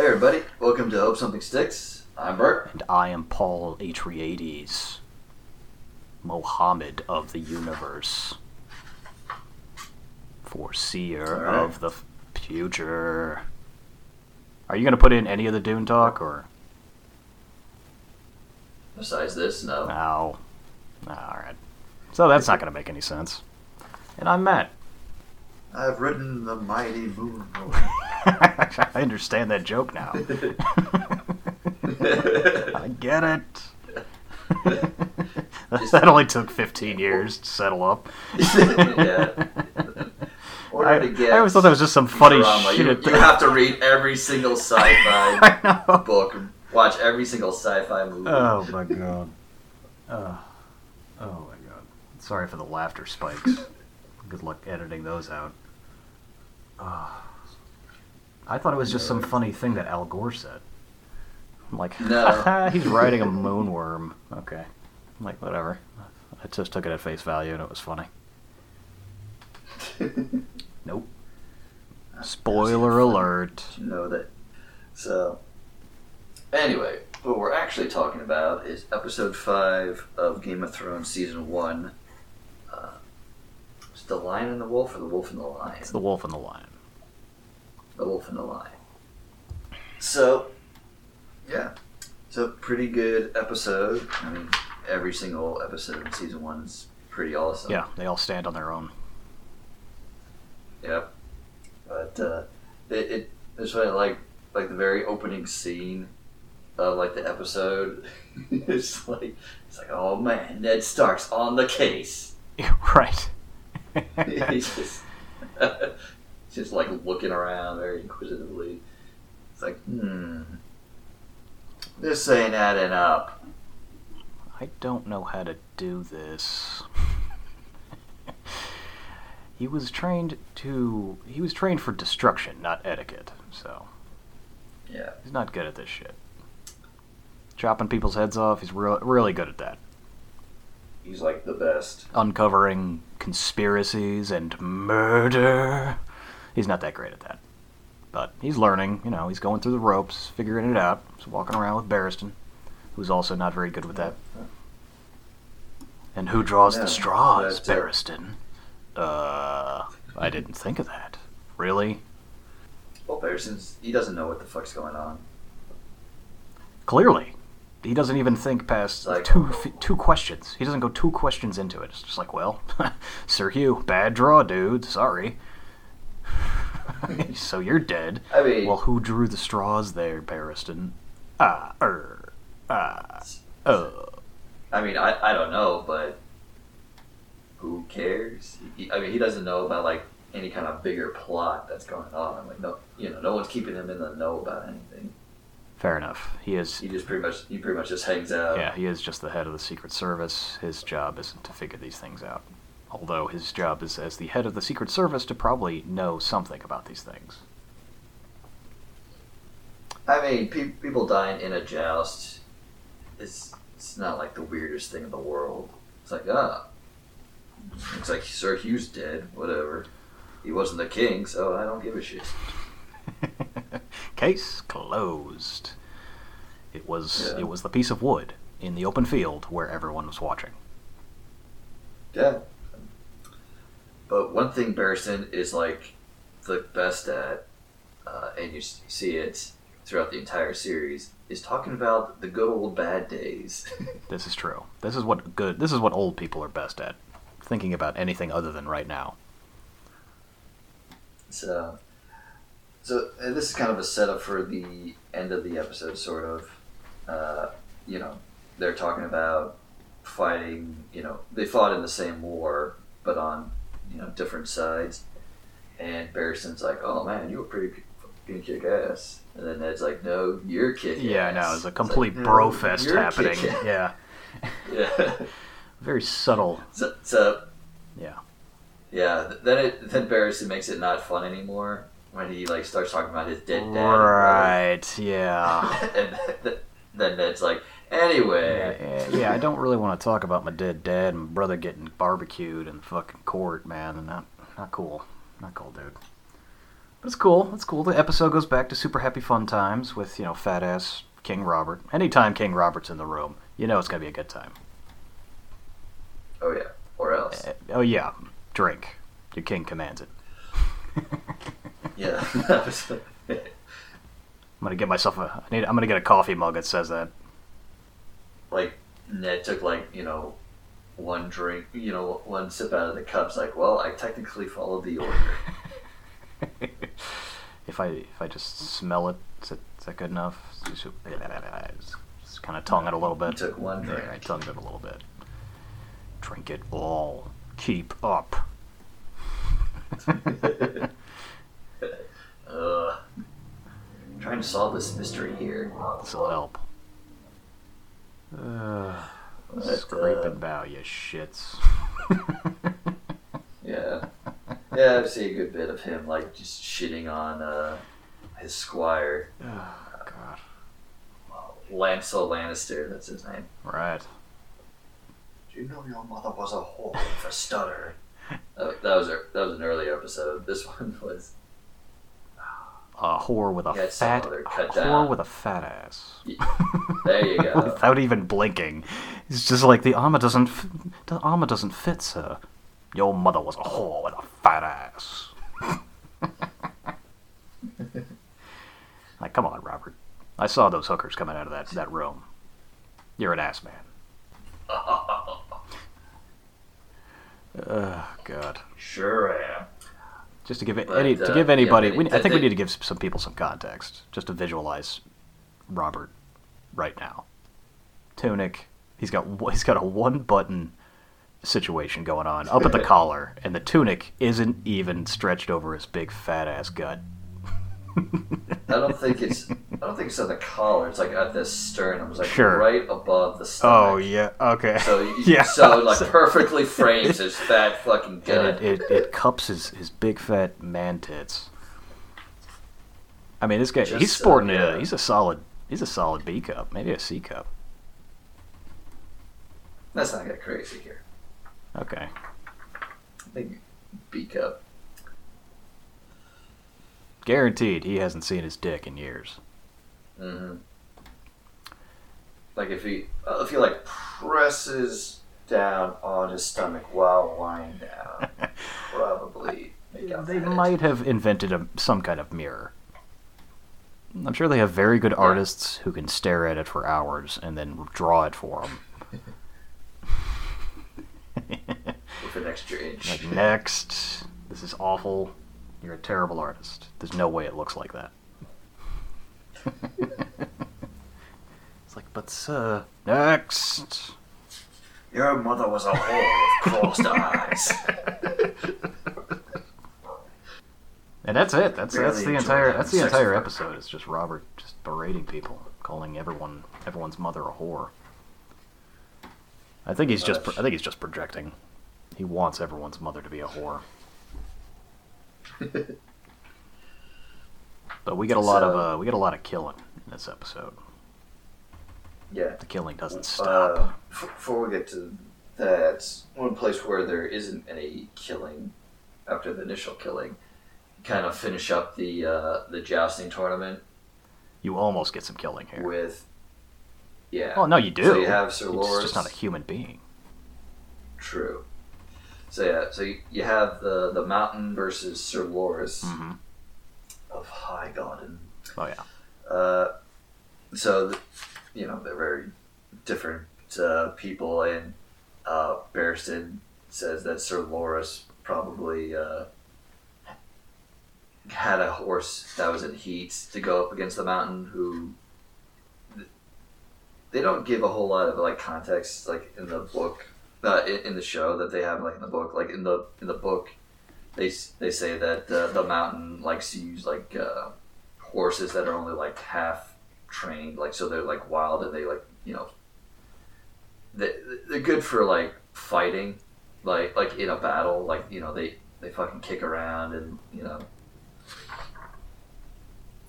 Hey everybody, welcome to Hope Something Sticks. I'm Bert. And I am Paul Atreides, Mohammed of the universe, foreseer Alright. of the future. Are you going to put in any of the Dune talk, or Besides this, no. no? All right. So that's not going to make any sense. And I'm Matt. I've ridden the mighty moon. I understand that joke now. I get it. that only took 15 years to settle up. yeah. I, to get I always thought that was just some funny drama, shit. you, you have to read every single sci-fi book, watch every single sci-fi movie. Oh my god. Oh. oh my god. Sorry for the laughter spikes. Good luck editing those out. Oh. I thought it was just some funny thing that Al Gore said. I'm like, No. he's riding a moonworm. Okay. I'm like, whatever. I just took it at face value and it was funny. Nope. Spoiler alert. you know that. So, anyway, what we're actually talking about is episode five of Game of Thrones season one. Uh, it's the Lion and the Wolf, or the Wolf and the Lion? It's the wolf and the lion. The Wolf and the Lion. So, yeah, it's a pretty good episode. I mean, every single episode in season one is pretty awesome. Yeah, they all stand on their own. Yep. But uh, it, it it's funny, like like the very opening scene of like the episode. it's like it's like oh man, Ned Stark's on the case. right. He's just like looking around very inquisitively. It's like hmm, this ain't adding up. I don't know how to do this. he was trained to. He was trained for destruction, not etiquette. So Yeah. he's not good at this shit. Chopping people's heads off, he's real, really good at that. He's like the best. Uncovering conspiracies and murder. He's not that great at that. But he's learning, you know, he's going through the ropes, figuring it out. He's walking around with Barristan, who's also not very good with that. And who draws Yeah, the straws, uh, Barristan? Uh, I didn't think of that. Really? Well, Barristan's he doesn't know what the fuck's going on. Clearly. He doesn't even think past Like- two two questions. He doesn't go two questions into it. It's just like, well, Sir Hugh, bad draw, dude. Sorry. so you're dead. I mean, Well, who drew the straws there, Barristan? Ah, er, ah, uh. I mean, I, I don't know, but who cares? He, I mean, he doesn't know about like any kind of bigger plot that's going on. Like, no, you know, no one's keeping him in the know about anything. Fair enough. He is. He just pretty much, he pretty much just hangs out. Yeah, he is just the head of the Secret Service. His job isn't to figure these things out. Although his job is as the head of the Secret Service to probably know something about these things. I mean, pe- people dying in a joust is it's not like the weirdest thing in the world. It's like, ah, it's like Sir Hugh's dead. Whatever. He wasn't the king, so I don't give a shit. Case closed. It was Yeah. it was the piece of wood in the open field where everyone was watching. Yeah. But one thing Barristan is like the best at, uh, and you see it throughout the entire series, is talking about the good old bad days. This is true. This is what good. This is what old people are best at. Thinking about anything other than right now. so, so this is kind of a setup for the end of the episode, sort of. Uh, you know, they're talking about fighting. You know, they fought in the same war, but on you know different sides. And Barristan's like, "Oh man, you were pretty fucking kick ass," and then Ned's like, "No, you're kick Yeah, ass." no, it's a like, complete "No, bro fest happening. kick-ass." Yeah, Yeah. very subtle. so, so Yeah. yeah, then it then Barristan makes it not fun anymore when he like starts talking about his dead dad. Right. Yeah. and th- then Ned's like, anyway. Yeah, yeah, I don't really want to talk about my dead dad and brother getting barbecued in fucking court, man. And not, not cool. Not cool, dude. But it's cool. It's cool. The episode goes back to super happy fun times with you know fat ass King Robert. Anytime King Robert's in the room, you know it's gonna be a good time. Oh yeah, or else. Uh, oh yeah, drink. Your king commands it. Yeah. I'm gonna get myself a. I need, I'm gonna get a coffee mug that says that. Like Ned took like you know one drink, you know one sip out of the cups. Like, well, I technically followed the order. if I if I just smell it, is, it, is that good enough? Just, just kind of tongue it a little You bit. took one drink. Yeah, I tongued it a little bit. Drink it all. Keep up. uh, trying to solve this mystery here. This will help. Uh, But, scrape uh, bow, you shits. Yeah, yeah. I see a good bit of him like just shitting on uh, his squire, oh, God. Lancel Lannister. That's his name. Right. Do you know your mother was a whore for stutter? That, that was a, that was an earlier episode. This one was A whore with a Yeah, fat a whore down. with a fat ass. there you go. Without even blinking, it's just like the armor doesn't. F- the armor doesn't fit, sir. Your mother was a whore with a fat ass. like, come on, Robert. I saw those hookers coming out of that that room. You're an ass man. Oh God. sure am. Just to give it But, any to uh, give anybody, but we, I think we need to give some people some context, just to visualize Robert right now. Tunic, he's got he's got a one button situation going on up at the collar, and the tunic isn't even stretched over his big fat ass gut. I don't think it's. I don't think it's at the collar. It's like at the sternum. It's like Sure. right above the stomach. Oh yeah, okay. So you, Yeah. So like perfectly frames his fat fucking and gut. it, it, it cups his, his big fat man tits. I mean, this guy Just, he's sporting uh, a he's a solid he's a solid B cup, maybe a C cup. Let's not get crazy here. Okay. I think B cup. Guaranteed he hasn't seen his dick in years. hmm Like if he, uh, if he like presses down on his stomach while lying down, probably They might have invented a, some kind of mirror. I'm sure they have very good artists who can stare at it for hours and then draw it for them. with an extra inch. like next, this is awful. You're a terrible artist. There's no way it looks like that. it's like, but sir, next. Your mother was a whore with crossed eyes. And that's it. That's that's the entire that's the entire episode. It's just Robert just berating people, calling everyone everyone's mother a whore. I think he's just I think he's just projecting. He wants everyone's mother to be a whore. But we get a lot of uh, we get a lot of killing in this episode. yeah. The killing doesn't stop. Uh, f- before we get to that, one place where there isn't any killing after the initial killing, kind of finish up the uh, the jousting tournament you almost get some killing here. with. Yeah. Oh no, you do. So you have Sir He's Loras. just not a human being. True. So yeah, so you, you have the the mountain versus Sir Loras hmm of Highgarden. Oh yeah. Uh, so, you know, they're very different uh, people, and uh, Barristan says that Sir Loras probably uh, had a horse that was in heat to go up against the mountain who. They don't give a whole lot of like context, like in the book, uh, in, in the show that they have, like in the book. Like in the in the book, they they say that uh, the mountain likes to use like uh, horses that are only like half trained, like so they're like wild and they like you know they they're good for like fighting, like like in a battle, like you know they they fucking kick around and you know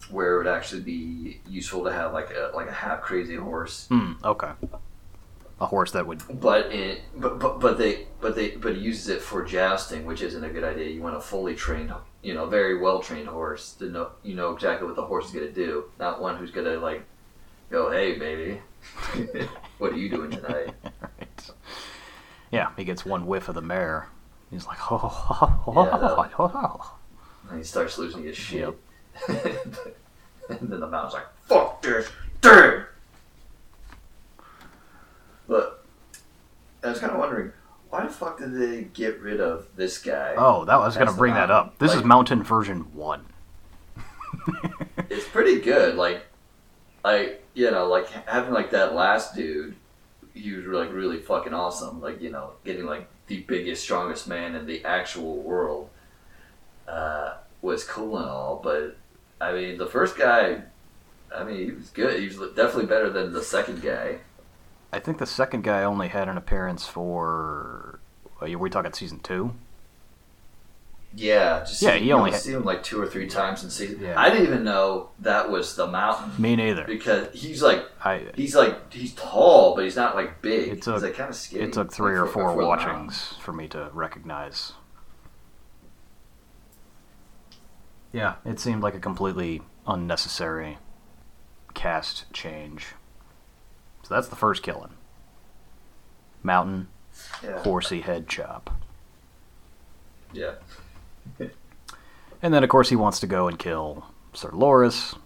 where it would actually be useful to have like a like a half crazy horse Hmm. Okay. A horse that would. But it, but, but but they but they but he uses it for jousting, which isn't a good idea. You want a fully trained, you know, very well trained horse to know you know exactly what the horse is gonna do, not one who's gonna like go, hey baby, what are you doing tonight? right. Yeah, he gets one whiff of the mare. He's like, oh, oh, oh, Yeah, that- oh. And he starts losing his shit. Yep. and then the mountain's like, fuck this, dude! But I was kind of wondering, why the fuck did they get rid of this guy? Oh, that I was gonna bring that up. This is Mountain version 1. It's pretty good. Like, I, you know, like having like that last dude, he was like really fucking awesome. Like, you know, getting like the biggest, strongest man in the actual world uh, was cool and all. But I mean, the first guy, I mean, he was good. He was definitely better than the second guy. I think the second guy only had an appearance for. Are we talking season 2? Yeah, just Yeah, he only had- see him like two or three times in season. Yeah. I didn't even know that was the mountain Me neither. because he's like I, he's like he's tall, but he's not like big. It took- he's like kind of skinny. it took three or four for the mountain. watchings for me to recognize. Yeah, it seemed like a completely unnecessary cast change. So that's the first killing. Mountain, Yeah. horsey head chop. Yeah. And then, of course, he wants to go and kill Sir Loras.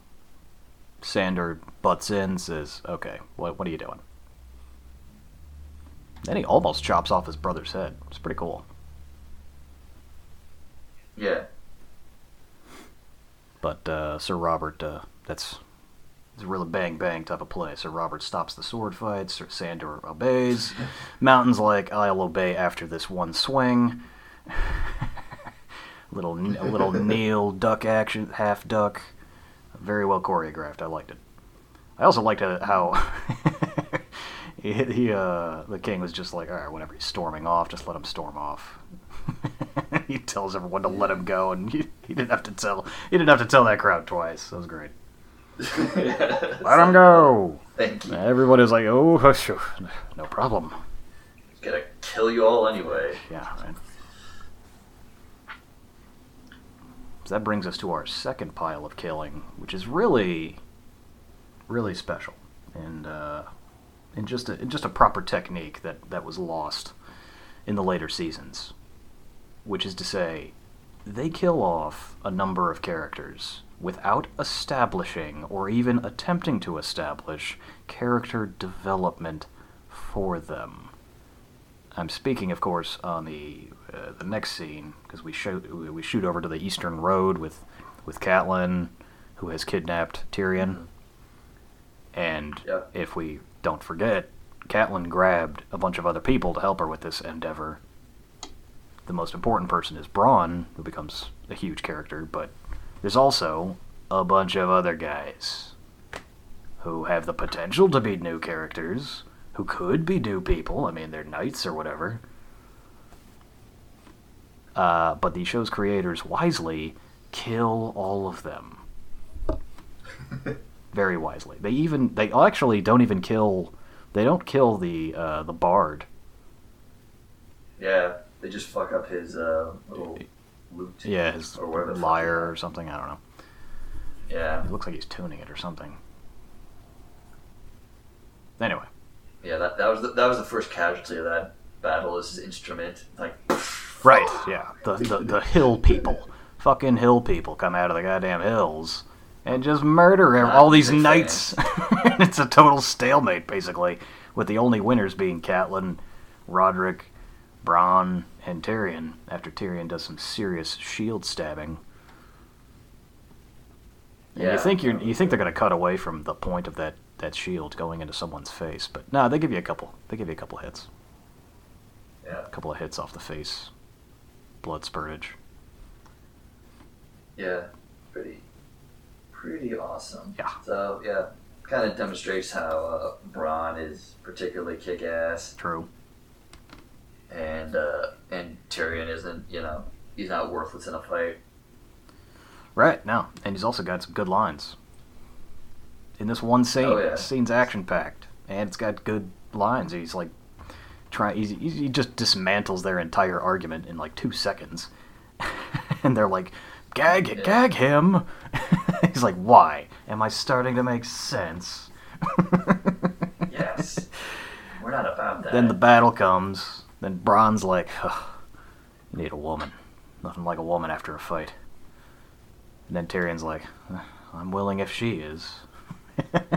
Sandor butts in, says, Okay, what, what are you doing? Then he almost chops off his brother's head. It's pretty cool. Yeah. But uh, Sir Robert, uh, that's it's a really bang bang type of play. Sir Robert stops the sword fight. Sir Sandor obeys. Mountain's like, I'll obey after this one swing. little little kneel duck action, half duck. Very well choreographed. I liked it. I also liked how he, he uh, the king was just like, all right, whenever he's storming off, just let him storm off. he tells everyone to let him go, and he, he didn't have to tell he didn't have to tell that crowd twice. That was great. Let him go. Thank you. Everybody was like, oh, hush, no problem. He's gonna kill you all anyway. Yeah, right. So that brings us to our second pile of killing, which is really, really special, and uh, and just a, just a proper technique that that was lost in the later seasons, which is to say, they kill off a number of characters without establishing or even attempting to establish character development for them. I'm speaking, of course, on the uh, the next scene because we shoot we shoot over to the Eastern Road with with Catelyn, who has kidnapped Tyrion, and Yep. if we don't forget, Catelyn grabbed a bunch of other people to help her with this endeavor. The most important person is Bronn, who becomes a huge character, but there's also a bunch of other guys who have the potential to be new characters, who could be new people. I mean, they're knights or whatever. Uh, but the show's creators wisely kill all of them. Very wisely. They even they actually don't even kill. They don't kill the uh, the bard. Yeah. They just fuck up his uh, little lute. Yeah, his Or lyre or something. I don't know. Yeah. It looks like he's tuning it or something. Anyway, Yeah. That, that was the, that was the first casualty of that battle. Is his instrument like. right? Yeah, the the, the hill people, fucking hill people, come out of the goddamn hills and just murder Not all these knights. it's a total stalemate, basically, with the only winners being Catelyn, Roderick, Bronn, and Tyrion. After Tyrion does some serious shield stabbing. And Yeah. you think you're, you think they're gonna cut away from the point of that, that shield going into someone's face, but no, they give you a couple. They give you a couple hits, Yeah. a couple of hits off the face, blood spurtage. Yeah. Pretty. Pretty awesome. Yeah. So yeah, kind of demonstrates how uh, Bronn is particularly kick-ass, True. and uh, and Tyrion isn't. You know, he's not worthless in a fight. Right, no. And he's also got some good lines. In this one scene, Oh, yeah. the scene's action packed. And it's got good lines. He's like trying. He he just dismantles their entire argument in like two seconds, and they're like, "Gag, Yeah. gag him." He's like, "Why? Am I starting to make sense?" Yes. We're not about that. Then the battle comes. Then Bronn's like, "Ugh, "You need a woman. Nothing like a woman after a fight." And then Tyrion's like, "Uh, "I'm willing if she is." Yeah.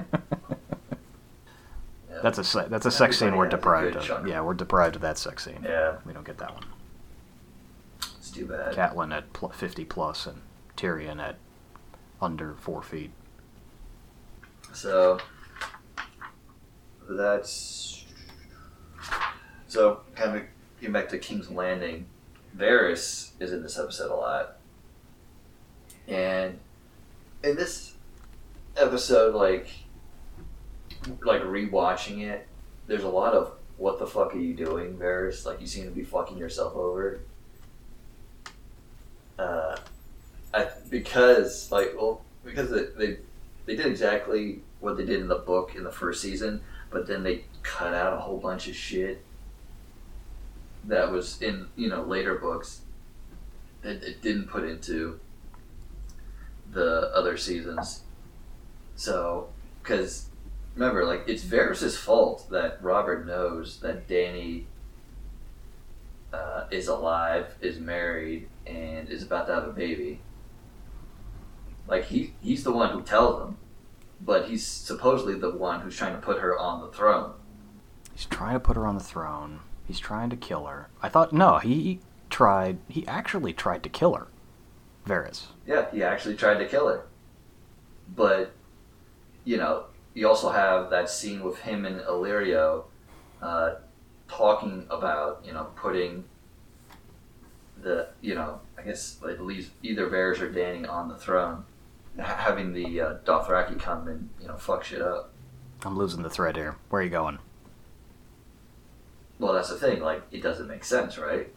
That's a that's a sex scene we're Everybody has a deprived of. chunk. Yeah, we're deprived of that sex scene. Yeah, We don't get that one. it's too bad. Catelyn at pl- 50 plus and Tyrion at under four feet. So that's so kind of getting back to King's Landing. Varys is in this episode a lot, and in this episode, like like rewatching it, there's a lot of what the fuck are you doing, Varys? Like you seem to be fucking yourself over. Uh, I because like well because they, they they did exactly what they did in the book in the first season, but then they cut out a whole bunch of shit that was in you know later books that it didn't put into the other seasons. So, because remember, like it's Varys' fault that Robert knows that Danny uh, is alive, is married, and is about to have a baby. Like he he's the one who tells them, but he's supposedly the one who's trying to put her on the throne. He's trying to put her on the throne. He's trying to kill her. I thought, no, he tried, he actually tried to kill her. Varys. Yeah, he actually tried to kill her. But you know, you also have that scene with him and Illyrio uh, talking about you know putting the you know I guess at least either Varys or Danny on the throne, having the uh, Dothraki come and you know fuck shit up. I'm losing the thread here. Where are you going? Well, that's the thing. Like, it doesn't make sense, right?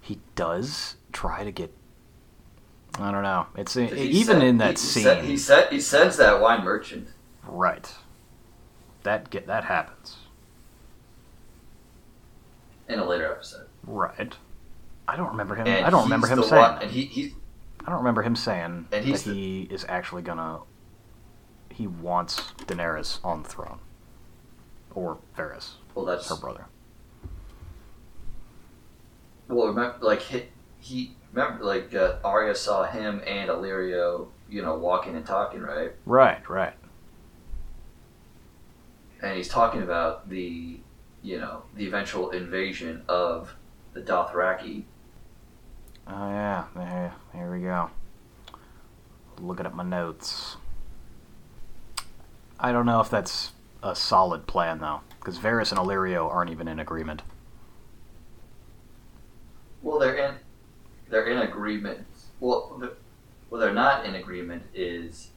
He does try to get. I don't know. It's even sent- in that he scene. sent- he said he sends that wine merchant. Right. That get that happens. in a later episode. Right. I don't remember him. And I don't remember him saying. one- and he, he I don't remember him saying that the- he is actually gonna. He wants Daenerys on the throne, or Varys, well, that's her brother. well. Remember, like he, he remember, like uh, Arya saw him and Illyrio, you know, walking and talking, right? Right. Right. And he's talking about the, you know, the eventual invasion of the Dothraki. Oh yeah. There, here we go. Looking at my notes. I don't know if that's a solid plan though, because Varys and Illyrio aren't even in agreement. Well, they're in, they're in agreement. Well, the, well, they're not in agreement. Is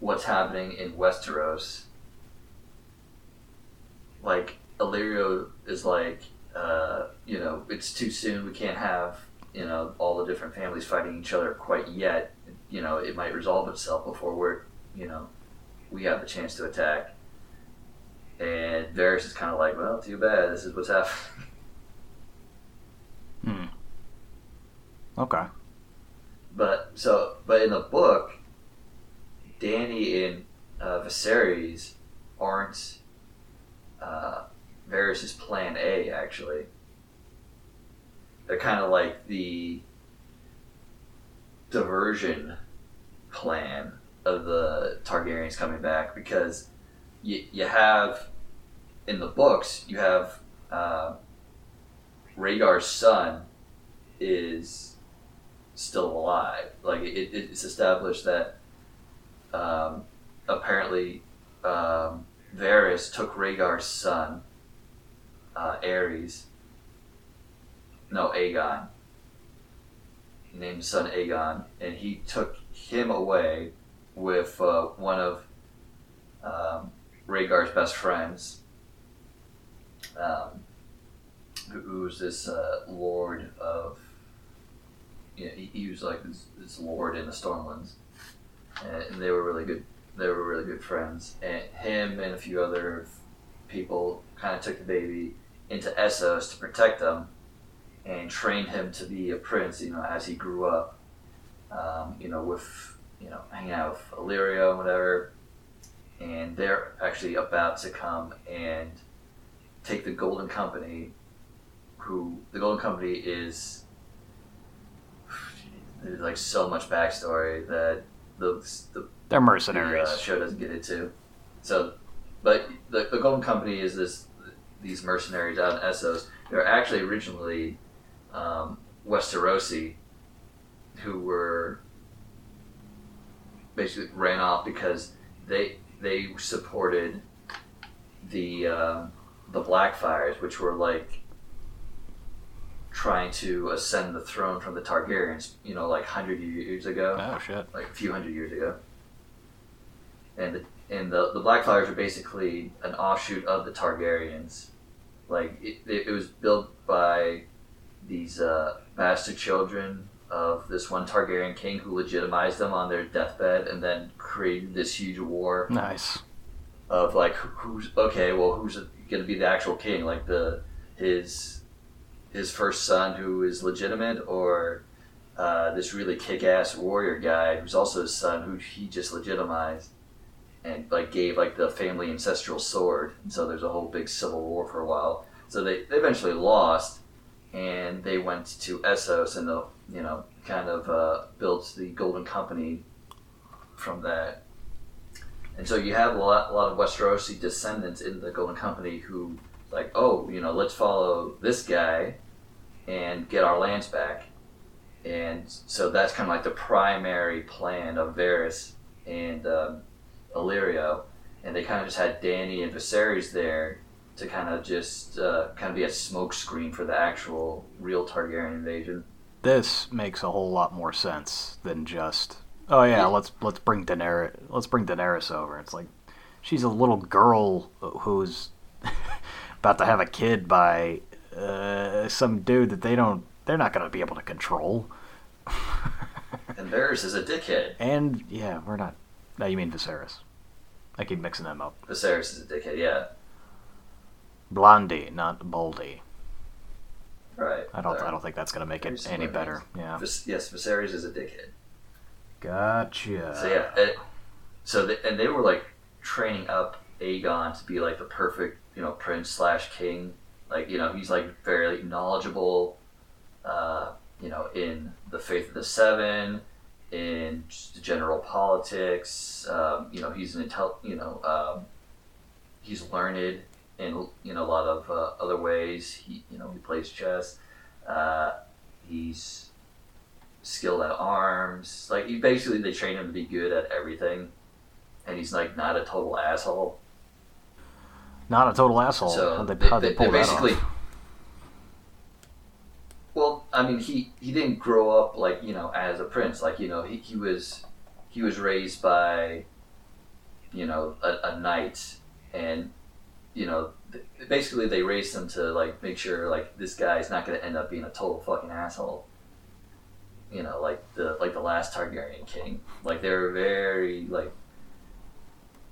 what's happening in Westeros. Like Illyrio is like, uh, you know, it's too soon. We can't have you know all the different families fighting each other quite yet. You know, it might resolve itself before we're, you know, we have the chance to attack. And Varys is kind of like, well, too bad. This is what's happening. Hmm. Okay. But so, but in the book, Danny and uh, Viserys aren't uh, Varys' plan A. Actually, they're kind of like the diversion plan of the Targaryens coming back because you you have in the books you have uh, Rhaegar's son is still alive. Like it, it's established that um, apparently um, Varys took Rhaegar's son, uh, Ares. No, Aegon. He named his son Aegon, and he took him away with uh, one of um, Rhaegar's best friends. Um, who, was this uh, lord of you know, he, he was like this, this lord in the Stormlands, and, they were really good. They were really good friends, and him and a few other people kind of took the baby into Essos to protect him and trained him to be a prince. You know, as he grew up, um, you know, with you know hanging out with Illyrio and whatever. And they're actually about to come and take the Golden Company, who the Golden Company is. There's like so much backstory that the, the They're the uh, show doesn't get into. So, but the, the Golden Company is this these mercenaries out in Essos. They're actually originally um, Westerosi, who were basically ran off because they they supported the um, the Blackfyres, which were like trying to ascend the throne from the Targaryens. You know, like hundred years ago oh shit. like a few hundred years ago. And the, and the the Blackfyres are basically an offshoot of the Targaryens. Like it, it, it was built by these uh, bastard children of this one Targaryen king who legitimized them on their deathbed and then created this huge war Nice. of like who's okay well who's going to be the actual king? Like the his his first son who is legitimate or uh, this really kick-ass warrior guy who's also his son who he just legitimized and like gave like the family ancestral sword. And so there's a whole big civil war for a while. So they, they eventually lost and they went to essos and the you know kind of uh, built the golden company from that and so you have a lot, a lot of Westerosi descendants in the Golden Company who, like, oh, you know, let's follow this guy and get our lands back. And so that's kind of like the primary plan of Varys and um, Illyrio. And they kind of just had Danny and Viserys there to kind of just uh, kind of be a smokescreen for the actual real Targaryen invasion. This makes a whole lot more sense than just oh yeah, Yeah. let's let's bring Daenerys let's bring Daenerys over. It's like she's a little girl who's about to have a kid by uh, some dude that they don't they're not going to be able to control. And Varys is a dickhead. and yeah, we're not. No, you mean Viserys. I keep mixing them up. Viserys is a dickhead, yeah. Blondie, not Baldy. Right. I don't. Sorry. I don't think that's going to make it any better. Yeah. Vis- yes, Viserys is a dickhead. Gotcha. So yeah, it, so they, and they were like training up Aegon to be like the perfect, you know, prince slash king. Like you know, he's like very knowledgeable, uh, you know, in the faith of the seven, in general politics. Um, you know, he's an intel. You know, um, he's learned in you know a lot of uh, other ways. He you know he plays chess. Uh, he's skilled at arms. Like he basically they train him to be good at everything, and he's like not a total asshole. Not a total asshole. So they, they, they they, pull they that basically. off? Well, I mean, he he didn't grow up like you know as a prince. Like you know he, he was he was raised by you know a, a knight, and you know basically they raised him to like make sure like this guy's not going to end up being a total fucking asshole. You know, like the like the last Targaryen king. Like they were very like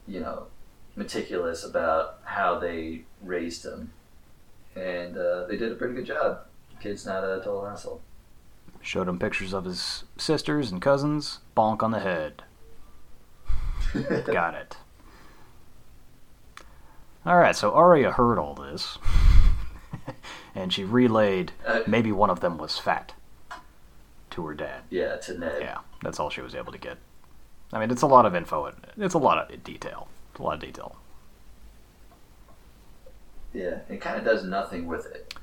you know meticulous about how they raised him, and uh, they did a pretty good job. Kid's not a total asshole. Showed him pictures of his sisters and cousins. Bonk on the head. Got it. All right, so Arya heard all this, and she relayed Uh, maybe one of them was fat to her dad. yeah, to Ned. Yeah, that's all she was able to get. I mean, it's a lot of info. It's a lot of detail. It's a lot of detail. Yeah, it kind of does nothing with it.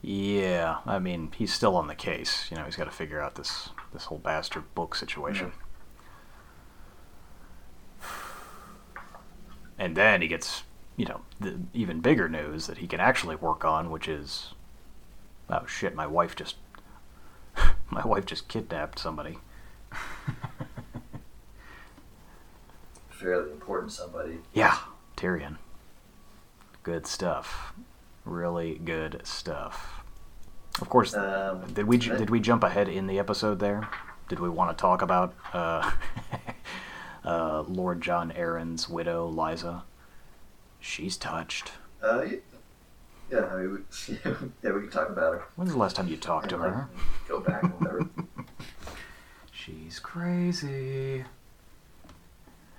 Yeah, I mean, he's still on the case. You know, he's got to figure out this this whole bastard book situation. And then he gets, you know, the even bigger news that he can actually work on, which is, oh shit, my wife just, my wife just kidnapped somebody. Fairly important somebody. Yeah, Tyrion. Good stuff. Really good stuff. Of course, Um, Did we did we jump ahead in the episode there? Did we want to talk about uh, uh, Lord Jon Arryn's widow, Lysa? She's touched. Uh, yeah, yeah, I mean, we, yeah, we can talk about her. When's the last time you talked to her? Go back and whatever. She's crazy.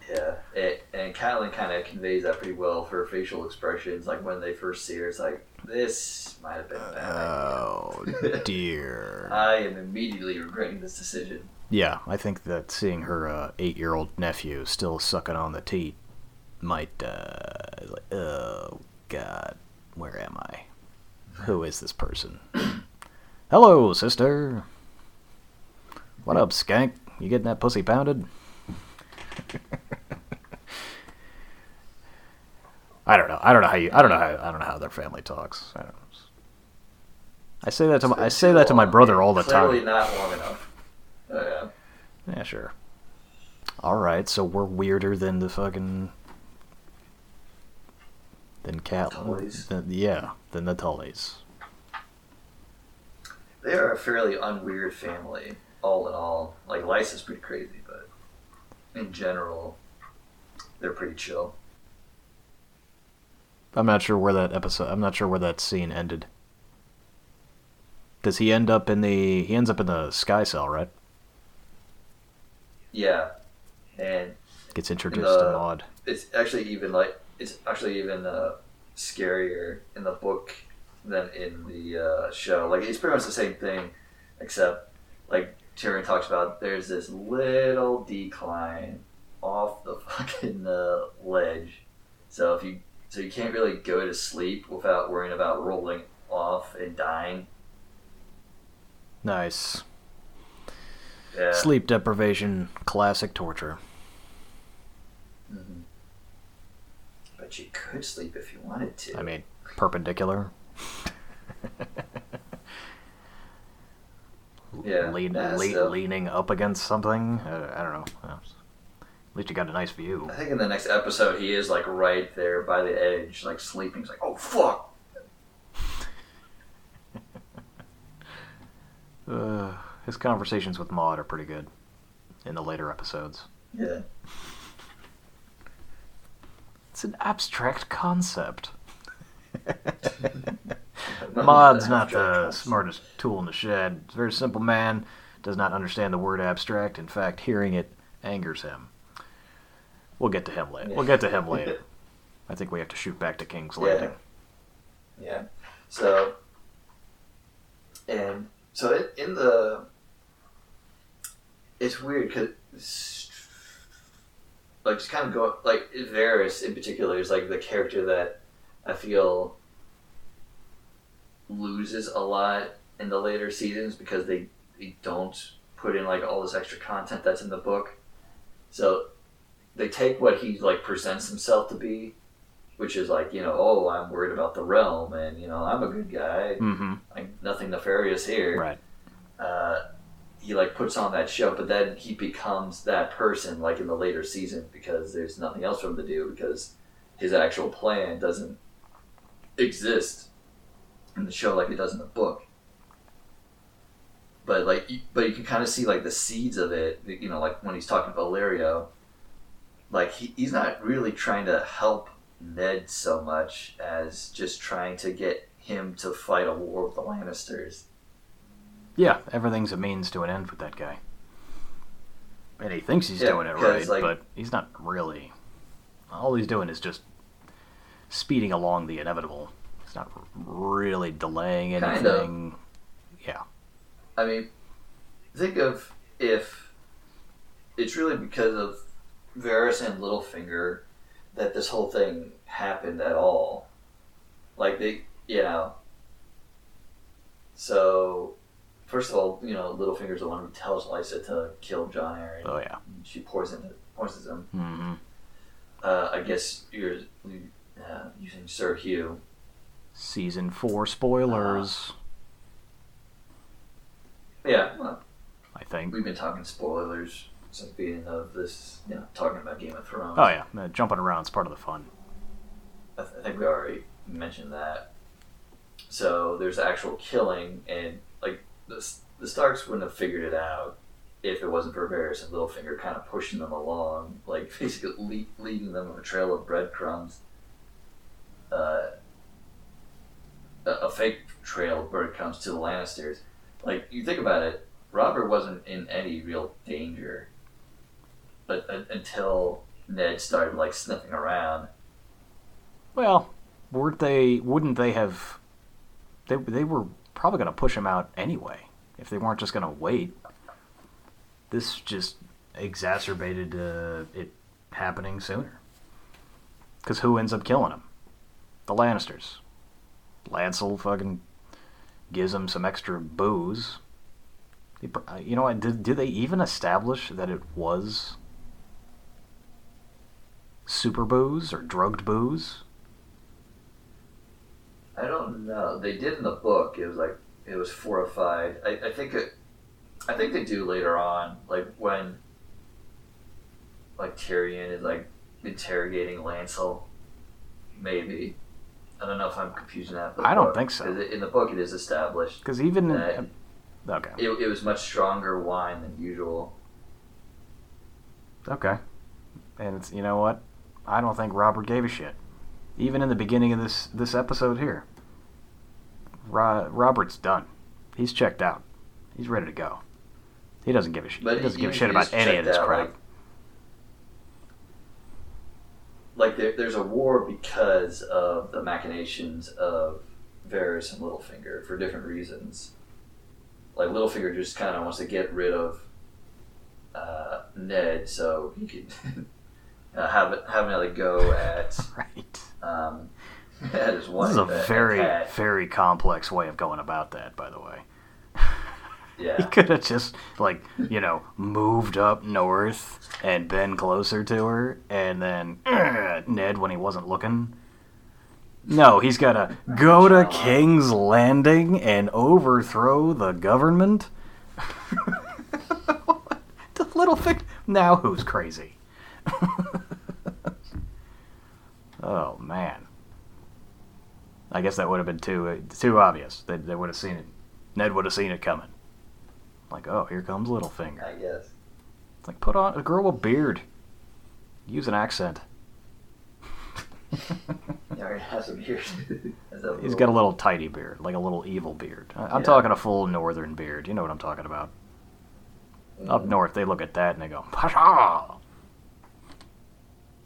Yeah, it, and Catelyn kind of conveys that pretty well for her facial expressions. Like when they first see her, it's like this might have been a bad Oh idea. dear. I am immediately regretting this decision. Yeah, I think that seeing her uh, eight-year-old nephew still sucking on the teat might, uh, like, oh god, where am I? Who is this person? Hello, sister. What up, skank? You getting that pussy pounded? I don't know. I don't know how you. I don't know how. I don't know how their family talks. I don't. I say that to my. I say that to my brother all the Clearly time. not long enough. Oh, yeah. Yeah, sure. All right, so we're weirder than the fucking than cat. Tullys. Than, yeah, than the Tullys. They are a fairly unweird family, all in all. Like Lice Lysa's pretty crazy, but in general, they're pretty chill. I'm not sure where that episode. I'm not sure where that scene ended. Does he end up in the? He ends up in the sky cell, right? Yeah, and Gets introduced the- to Mord. it's actually even like it's actually even uh, scarier in the book than in the uh, show. Like it's pretty much the same thing, except like Tyrion talks about. There's this little decline off the fucking uh, ledge, so if you so you can't really go to sleep without worrying about rolling off and dying. Nice. Yeah. Sleep deprivation, classic torture. But you could sleep if you wanted to. I mean, perpendicular. Yeah, Lean, yeah, le- leaning up against something. Uh, I don't know. At least you got a nice view. I think in the next episode he is like right there by the edge, like sleeping. He's like, "Oh fuck!" Uh, his conversations with Mord are pretty good in the later episodes. Yeah, It's an abstract concept. Mord's not the smartest tool in the shed. Very simple man, does not understand the word abstract. In fact, hearing it angers him. We'll get to him later. We'll get to him later. I think we have to shoot back to King's Landing. Yeah. yeah. So, and so in, in the, it's weird because, like, just kind of go like Varys in particular is like the character that I feel loses a lot in the later seasons because they they don't put in like all this extra content that's in the book. So they take what he like presents himself to be which is like you know oh i'm worried about the realm and you know i'm a good guy Mm-hmm. like nothing nefarious here Right. uh, he like puts on that show but then he becomes that person like in the later season because there's nothing else for him to do because his actual plan doesn't exist in the show like it does in the book. But like but you can kind of see like the seeds of it you know like when he's talking to Illyrio like he, he's not really trying to help Ned so much as just trying to get him to fight a war with the Lannisters Yeah, everything's a means to an end with that guy. And he thinks he's Yeah, doing it right, like- but he's not really. All he's doing is just speeding along the inevitable. He's not really delaying anything. Kind of. anything. Yeah. I mean, think of if it's really because of Varys and Littlefinger that this whole thing happened at all. Like they, you know. So, first of all, you know, Littlefinger's the one who tells Lysa to kill Jon Arryn. Oh yeah. She poisoned poisons him. hmm Uh, I guess you're uh, using Sir Hugh. Season four spoilers. Yeah, well, I think. we've been talking spoilers since the beginning of this. You know, talking about Game of Thrones. Oh yeah, uh, jumping around is part of the fun. I, th- I think we already mentioned that. So there's actual killing, and the, the Starks wouldn't have figured it out if it wasn't for Varys and Littlefinger kind of pushing them along, like basically le- leading them a trail of breadcrumbs. Uh, a fake trail it comes to the Lannisters. Like you think about it, Robert wasn't in any real danger, but uh, until Ned started like sniffing around. Well, weren't they? Wouldn't they have? They they were probably going to push him out anyway if they weren't just going to wait. This just exacerbated uh, it happening sooner. Because who ends up killing him? The Lannisters. Lancel fucking gives him some extra booze. Uh, You know what? Did, did they even establish that it was super booze or drugged booze? I don't know. They did in the book. It was like it was fortified. I, I think it. I think they do later on, like when, like Tyrion is like interrogating Lancel. Maybe. I don't know if I'm confusing that. but I don't book- think so. In the book, it is established. Because even That- okay, It, it was much stronger wine than usual. okay, and it's you know what? I don't think Robert gave a shit. Even in the beginning of this this episode here, Ro- Robert's done. He's checked out. He's ready to go. He doesn't give a shit. He doesn't give a shit about any of this out, crap. Like, like there, there's a war because of the machinations of Varys and Littlefinger for different reasons. Like Littlefinger just kind of wants to get rid of uh, Ned so he can uh, have have another go at right. Um, at his wife. This is a very very complex way of going about that. By the way. He could have just like you know moved up north and been closer to her, and then Ned when he wasn't looking. No, he's got to go to King's Landing and overthrow the government. the little thing. Now who's crazy? oh man. I guess that would have been too too obvious. They, they would have seen it. Ned would have seen it coming. Like, oh, here comes Littlefinger. I guess. It's like, put on a girl with beard. Use an accent. He already has a beard. He's got a little tidy beard, like a little evil beard. I- I'm Yeah. talking a full northern beard. You know what I'm talking about. Up Mm. north, they look at that and they go, Pasha!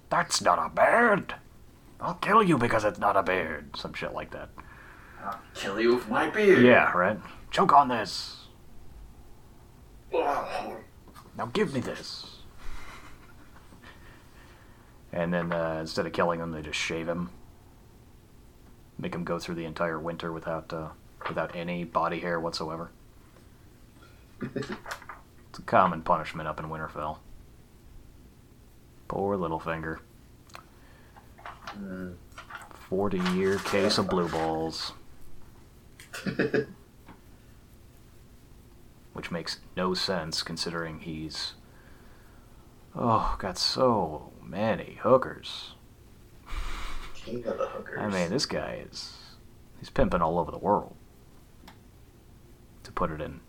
That's not a beard! I'll kill you because it's not a beard. Some shit like that. I'll kill you with my beard. Yeah, right? Choke on this! Now give me this. And then uh, instead of killing him, they just shave him. Make him go through the entire winter without uh, without any body hair whatsoever. It's a common punishment up in Winterfell. Poor Littlefinger. 40 year case of blue balls. Which makes no sense considering he's. Oh, got so many hookers. King of the hookers. I mean, this guy is. He's pimping all over the world. To put it in.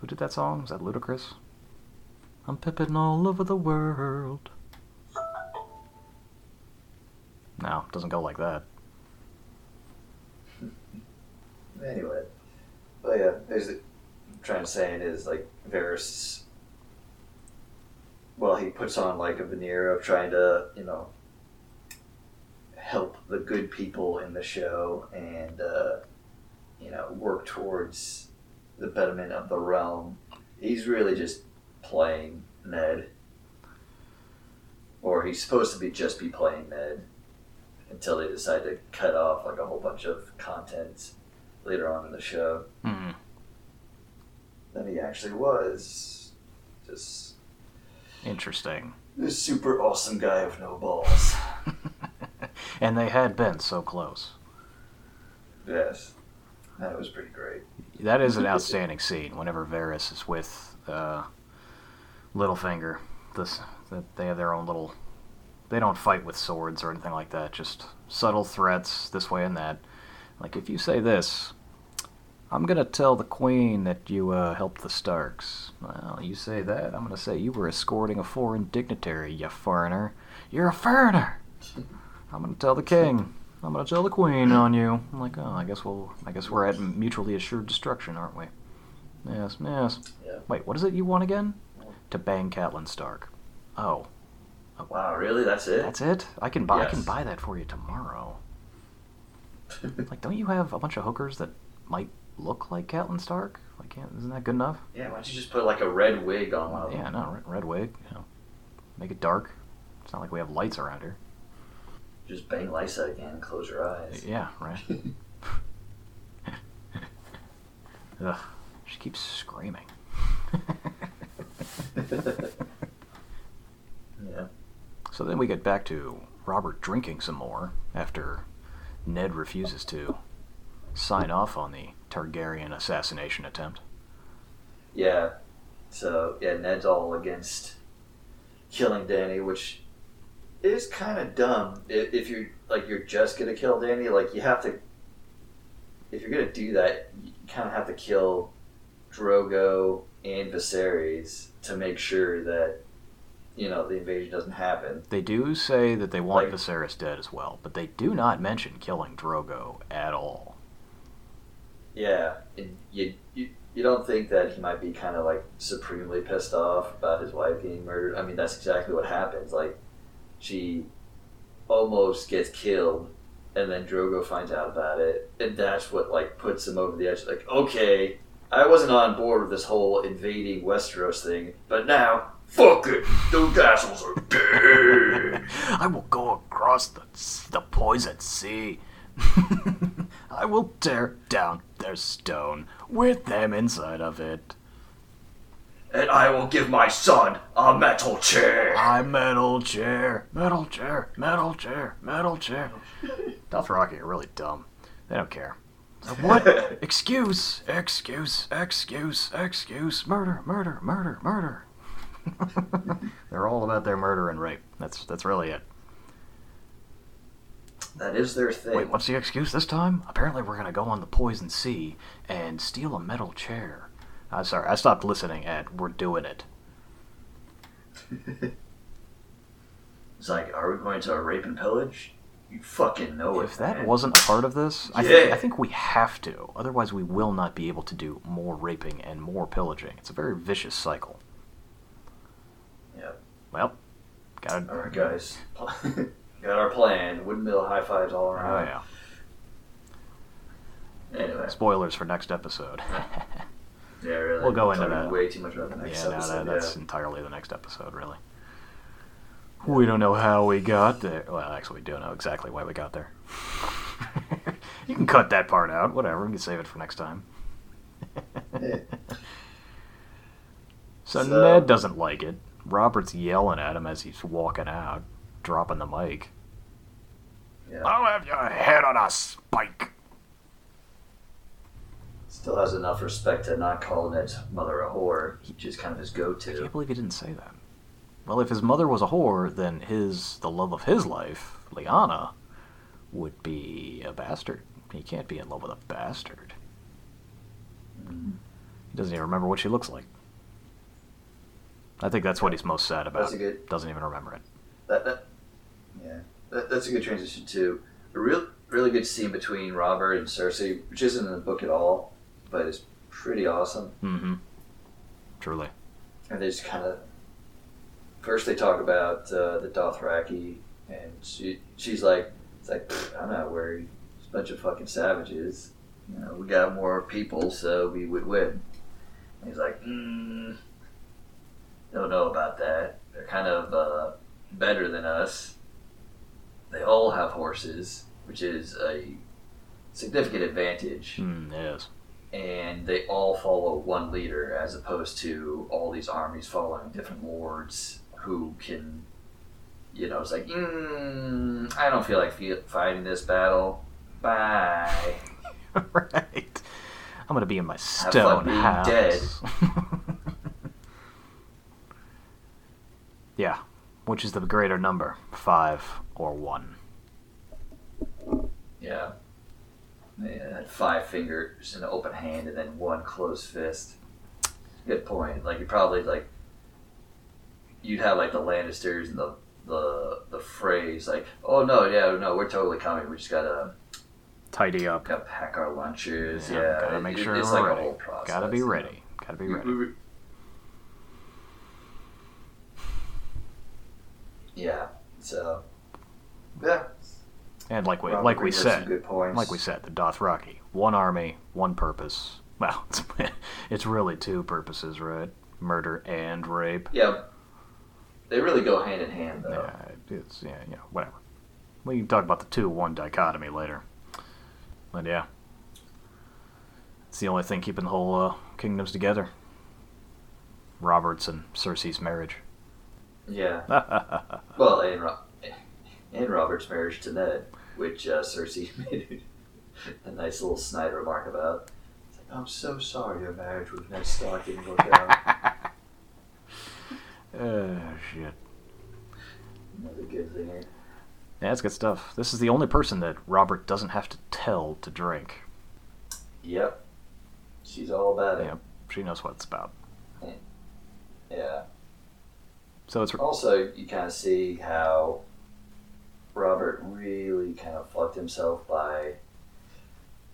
Who did that song? Was that Ludacris? I'm pimping all over the world. No, doesn't go like that. Anyway, but yeah, there's the, I'm trying to say it is like Varys. Well, he puts on like a veneer of trying to, you know, help the good people in the show and, uh, you know, work towards the betterment of the realm. He's really just playing Ned, or he's supposed to be just be playing Ned until they decide to cut off like a whole bunch of content later on in the show Hmm. than he actually was. Just Interesting. this super awesome guy with no balls. and they had been so close. yes, that was pretty great. That is an outstanding scene. Whenever Varys is with uh, Littlefinger, this that they have their own little. They don't fight with swords or anything like that. Just subtle threats this way and that. Like if you say this, I'm gonna tell the queen that you uh, helped the Starks. Well, you say that, I'm gonna say you were escorting a foreign dignitary, you foreigner. You're a foreigner. I'm gonna tell the king I'm gonna tell the queen on you. I'm like, oh, I guess we'll, I guess we're at mutually assured destruction, aren't we? Yes, yes. Yeah. Wait, what is it you want again? To bang Catelyn Stark. Oh, Oh, wow, really? That's it? that's it. I can buy, I can buy that for you tomorrow. Like, don't you have a bunch of hookers that might look like Catelyn Stark? Like, isn't that good enough? yeah, why don't you just put like a red wig on one? Yeah, no, red, red wig. You know, make it dark. It's not like we have lights around here. Just bang Lysa again and close your eyes. Yeah, right. Ugh, she keeps screaming. So then we get back to Robert drinking some more after Ned refuses to sign off on the Targaryen assassination attempt. Yeah. So yeah, Ned's all against killing Dany, which is kind of dumb. If, if you're like you're just gonna kill Dany, like you have to. If you're gonna do that, you kind of have to kill Drogo and Viserys to make sure that you know the invasion doesn't happen. They do say that they want Like- Viserys dead as well, but they do not mention killing Drogo at all. Yeah, and you you, you don't think that he might be kind of like supremely pissed off about his wife being murdered? I mean, that's exactly what happens. Like, she almost gets killed, and then Drogo finds out about it, and that's what like puts him over the edge. Like, okay, I wasn't on board with this whole invading Westeros thing, but now. Fuck it! Those assholes are dead! I will go across the, the poison sea. I will tear down their stone with them inside of it. and I will give my son a metal chair! I metal chair, metal chair, metal chair, metal chair. Dothraki are really dumb. They don't care. What? excuse, excuse, excuse, excuse, murder, murder, murder, murder. They're all about their murder and rape. That's that's really it. That is their thing. Wait, what's the excuse this time? Apparently, we're gonna go on the poison sea and steal a metal chair. I'm sorry, I stopped listening. Ed, we're doing it. It's like, are we going to rape and pillage? You fucking know it. If that man. wasn't a part of this, I. I think we have to. Otherwise, we will not be able to do more raping and more pillaging. It's a very vicious cycle. Well, gotta. All right, guys. Got our plan. Windmill high fives all oh, around. Oh yeah. Anyway, Spoilers for next episode. yeah, really. We'll go into that. Way too much about the next yeah, no, episode. that, that's yeah. entirely the next episode, really. We don't know how we got there. Well, actually, we do know exactly why we got there. you can cut that part out. Whatever. We can save it for next time. So, So- Ned doesn't like it. Robert's yelling at him as he's walking out, dropping the mic. Yeah. I'll have your head on a spike. Still has enough respect to not call Ned's mother a whore, which is kind of his go-to. I can't believe he didn't say that. Well, if his mother was a whore, then his the love of his life, Lyanna, would be a bastard. He can't be in love with a bastard. Mm. He doesn't even remember what she looks like. I think that's what he's most sad about. That's a good. Doesn't even remember it. That, that yeah, that, that's a good transition too. A real, really good scene between Robert and Cersei, which isn't in the book at all, but it's pretty awesome. Mm-hmm. Truly. And they just kind of first they talk about uh, the Dothraki, and she she's like, it's like I'm not worried. It's a bunch of fucking savages. You know, we got more people, so we would win. And he's like, mm, don't know about that. They're kind of uh, better than us. They all have horses, which is a significant advantage Mm, yes. and they all follow one leader as opposed to all these armies following different lords who can you know it's like mm, i don't feel like fighting this battle bye right. I'm gonna be in my stone being house. dead. Yeah. Which is the greater number, five or one? yeah they had five fingers in an open hand and then one closed fist good point like you probably like you'd have like the lannisters and the the the phrase like, "Oh no, yeah, no, we're totally coming. We just gotta Tidy up. gotta pack our lunches. Yeah, Yeah, gotta make it- sure it's we're like ready. a whole process. Gotta be ready. Gotta be We- ready. we- we- yeah. So. Yeah. And like we Robert like we brings up some said, like we said, the Dothraki, one army, one purpose. Well, it's, it's really two purposes, right? Murder and rape. Yeah. They really go hand in hand, though. Yeah, it's yeah, you know, whatever. We can talk about the two-one dichotomy later. But yeah, it's the only thing keeping the whole uh, kingdoms together. Robert's and Cersei's marriage. Yeah. Well, and, Ro- and Robert's marriage to Ned, which uh, Cersei made a nice little snide remark about. Like, I'm so sorry your marriage with Ned Stark didn't work out. Oh shit. Another good thing. Yeah, that's good stuff. This is the only person that Robert doesn't have to tell to drink. Yep. She's all about it. Yep, she knows what it's about. Yeah. So it's Also, you kind of see how Robert really kind of fucked himself by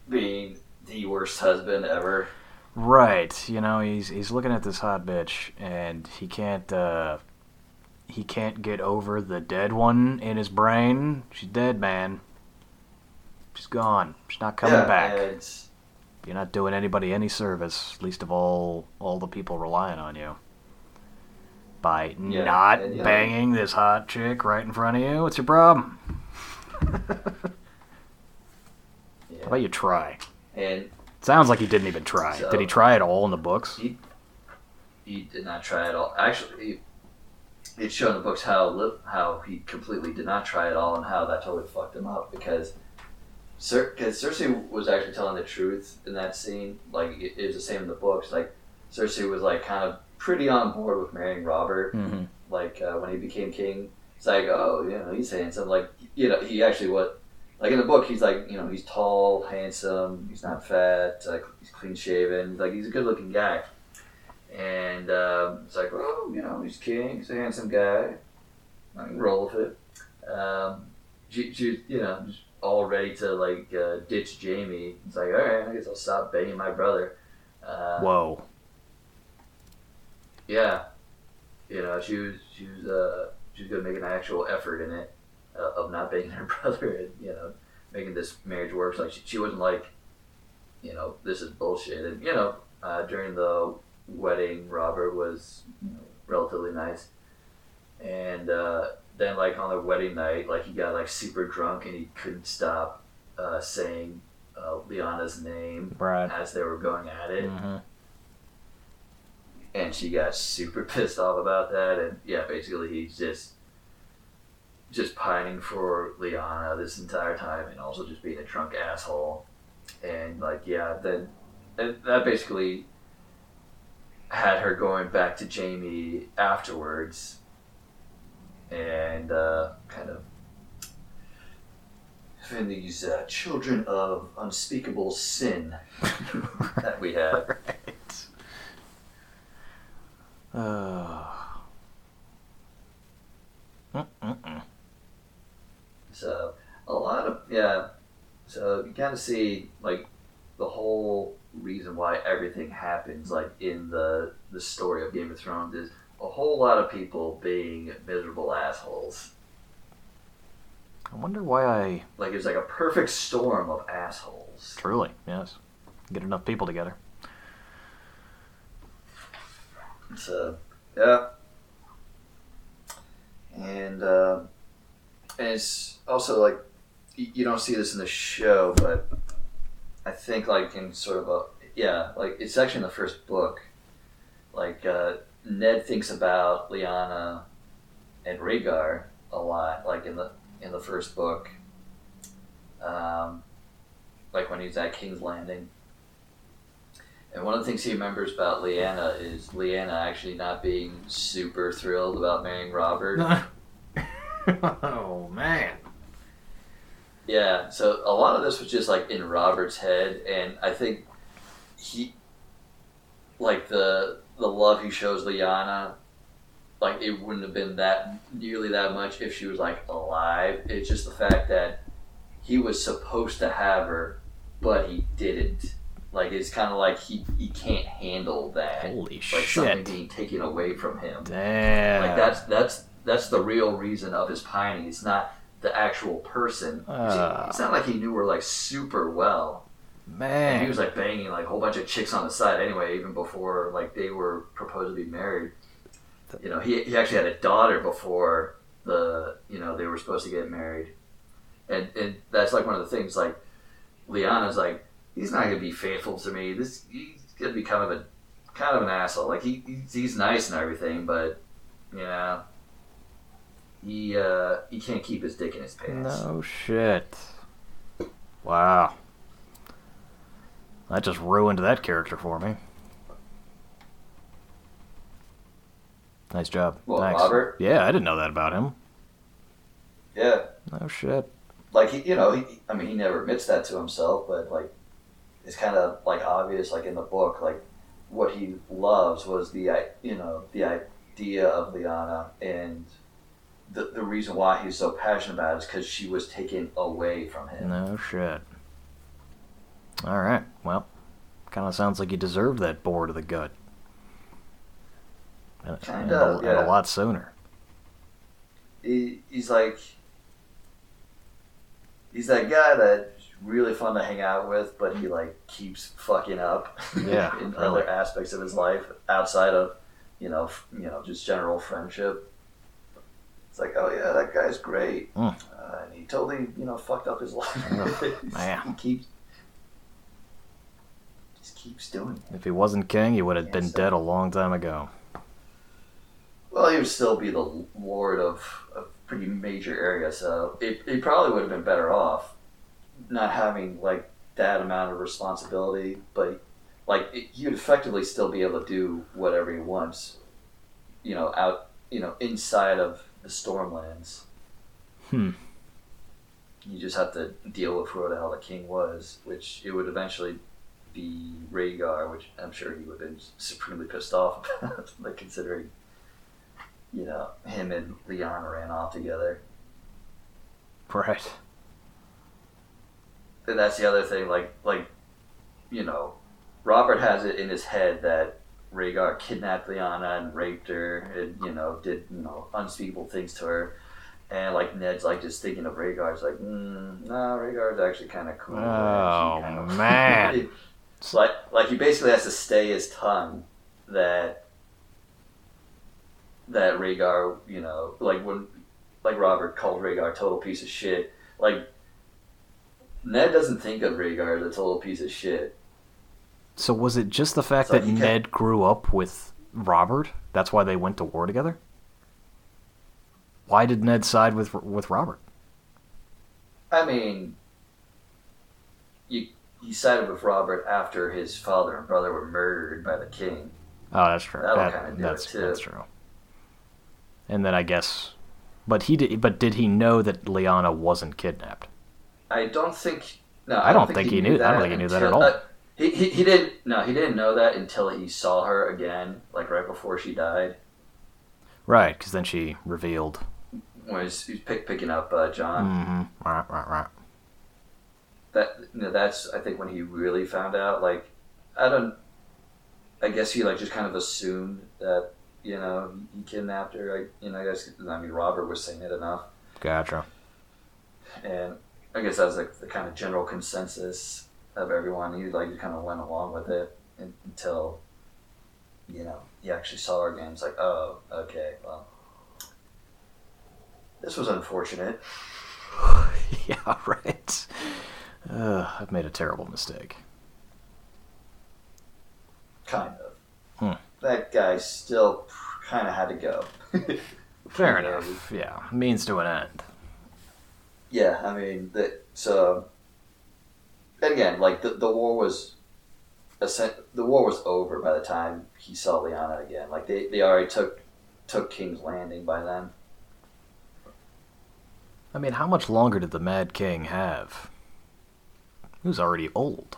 being the worst husband ever. right. You know, he's he's looking at this hot bitch, and he can't uh, he can't get over the dead one in his brain. She's dead, man. She's gone. She's not coming yeah, back. You're not doing anybody any service, least of all all the people relying on you. By Yeah, not and, know- banging this hot chick right in front of you, what's your problem? yeah. How about you try? and Sounds like he didn't even try. So- Did he try at all in the books? he he did not try at all. Actually, it's shown in the books how how he completely did not try at all, and how that totally fucked him up because. Cer- Cause Cersei was actually telling the truth in that scene. Like it, it was the same in the books. Like Cersei was like kind of pretty on board with marrying Robert. Mm-hmm. Like uh, when he became king, it's like, oh, you know, he's handsome. Like you know, he actually what like in the book, he's like, you know, he's tall, handsome, he's not fat, like he's clean shaven, like he's a good looking guy. And um, it's like, oh, you know, he's king, he's a handsome guy. I can roll with it. Um, she, she, you know, all ready to like uh, ditch Jaime. It's like, all right, I guess I'll stop banging my brother. Uh, Whoa. Yeah, you know, she was she was uh, she was gonna make an actual effort in it uh, of not being her brother and you know making this marriage work. Like she, she wasn't like, you know, this is bullshit. And you know, uh, during the wedding, Robert was you know, relatively nice, and uh, then like on the wedding night, like he got like super drunk and he couldn't stop uh, saying uh, Lyanna's name Right. as they were going at it Mm-hmm. And she got super pissed off about that. And yeah basically he's just just pining for Lyanna this entire time and also just being a drunk asshole. And like yeah then that basically had her going back to Jaime afterwards. And uh, kind of having these uh, children of unspeakable sin that we have. Right. Uh. Mm-mm-mm. So a lot of yeah. So you kind of see like the whole reason why everything happens like in the the story of Game of Thrones is a whole lot of people being miserable assholes. I wonder why I. Like it's like a perfect storm of assholes. Truly, yes. Get enough people together. So yeah, and uh, and it's also like you don't see this in the show, but I think like in sort of a yeah, like it's actually in the first book. Like uh, Ned thinks about Lyanna and Rhaegar a lot, like in the in the first book. Um, like when he's at King's Landing. And one of the things he remembers about Lyanna is Lyanna actually not being super thrilled about marrying Robert. oh man. Yeah, so a lot of this was just like in Robert's head, and I think he, like the the love he shows Lyanna, like it wouldn't have been that nearly that much if she was like alive. It's just the fact that he was supposed to have her, but he didn't. Like it's kind of like he he can't handle that. Holy like shit. something being taken away from him. Damn. Like that's that's that's the real reason of his pining. It's not the actual person. Ah. it's not like he knew her like super well. And Man. he was like banging like a whole bunch of chicks on the side anyway, even before like they were proposed to be married. You know, he, he actually had a daughter before the you know they were supposed to get married, and and that's like one of the things like Lyanna's like he's not gonna be faithful to me. This he's gonna be kind of a kind of an asshole. Like he he's, nice and everything, but you know he uh he can't keep his dick in his pants. No shit. Wow. That just ruined that character for me. Nice job. What, Thanks. Robert? Yeah, I didn't know that about him. Yeah. No shit. like he, you know, he, I mean, he never admits that to himself, but like, it's kind of like obvious, like in the book, like what he loves was the, you know, the idea of Lyanna, and the the reason why he's so passionate about it is because she was taken away from him. No shit. All right. Well, kind of sounds like you deserved that boar to the gut. And, a, and a lot sooner. He, he's like, he's that guy that's really fun to hang out with, but he like keeps fucking up. Yeah, in really. other aspects of his life outside of, you know, f- you know, just general friendship. It's like, oh yeah, that guy's great, Mm. uh, and he totally, you know, fucked up his life. He keeps, just keeps doing it. If he wasn't king, he would have been dead a long time ago. Well, he would still be the lord of a pretty major area, so it, it probably would have been better off not having like that amount of responsibility. But like it, would effectively still be able to do whatever he wants, you know, out you know inside of the Stormlands. Hmm. You just have to deal with whoever the hell the king was, which it would eventually be Rhaegar, which I'm sure he would have been supremely pissed off about, like considering, you know, him and Lyanna ran off together. Right. And that's the other thing, like, like, you know, Robert has it in his head that Rhaegar kidnapped Lyanna and raped her, and you know, did you know unspeakable things to her. And like Ned's like just thinking of Rhaegar, it's like, mm, no, Rhaegar's actually kind of cool. Oh, kind of- man. It's like, like he basically has to stay his tongue that that Rhaegar, you know, like when like Robert called Rhaegar a total piece of shit. Like Ned doesn't think of Rhaegar as a total piece of shit. So was it just the fact like that he kept- Ned grew up with Robert? That's why they went to war together? Why did Ned side with with Robert? I mean, you, he sided with Robert after his father and brother were murdered by the king. Oh, that's true. That'll That- kinda do that's it, too. that's true. And then I guess, but he did. But did he know that Lyanna wasn't kidnapped? I don't think. No, I don't think he knew- That I don't think he knew that at all. uh, he, he, he didn't. No, he didn't know that until he saw her again, like right before she died. Right, because then she revealed. When he's, he's pick, picking up uh, Jon. Mm-hmm. Right, right, right. That you know, that's I think when he really found out. Like, I don't. I guess he like just kind of assumed that you know he kidnapped her. Like, you know, I guess I mean Robert was saying it enough. Gotcha. and I guess that's like the kind of general consensus of everyone. He like you kind of went along with it until you know he actually saw our. It's like, oh, okay, well, this was unfortunate. yeah, right. Uh, I've made a terrible mistake. Kind of. Hmm. That guy still kind of had to go. Fair enough. Yeah, means to an end. Yeah, I mean that. So, and again, like the the war was, the war was over by the time he saw Lyanna again. Like they, they already took took King's Landing by then. I mean, how much longer did the Mad King have? He was already old.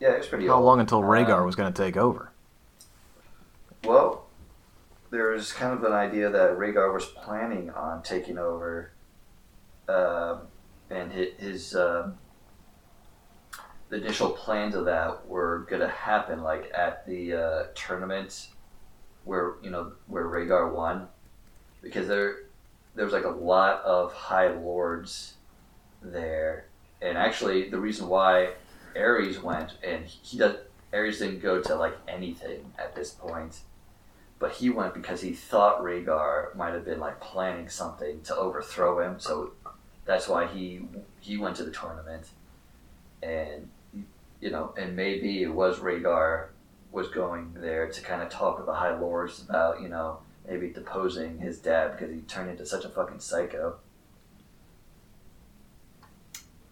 Yeah, it was pretty. How old. How long until Rhaegar Um, was going to take over? Well, there's kind of an idea that Rhaegar was planning on taking over, um, and his, um the initial plans of that were going to happen like at the uh, tournament where you know where Rhaegar won, because there there was like a lot of high lords there, and actually the reason why Aerys went and he does Aerys didn't go to like anything at this point, but he went because he thought Rhaegar might have been like planning something to overthrow him, so that's why he he went to the tournament, and you know, and maybe it was Rhaegar was going there to kind of talk with the High Lords about you know maybe deposing his dad because he turned into such a fucking psycho.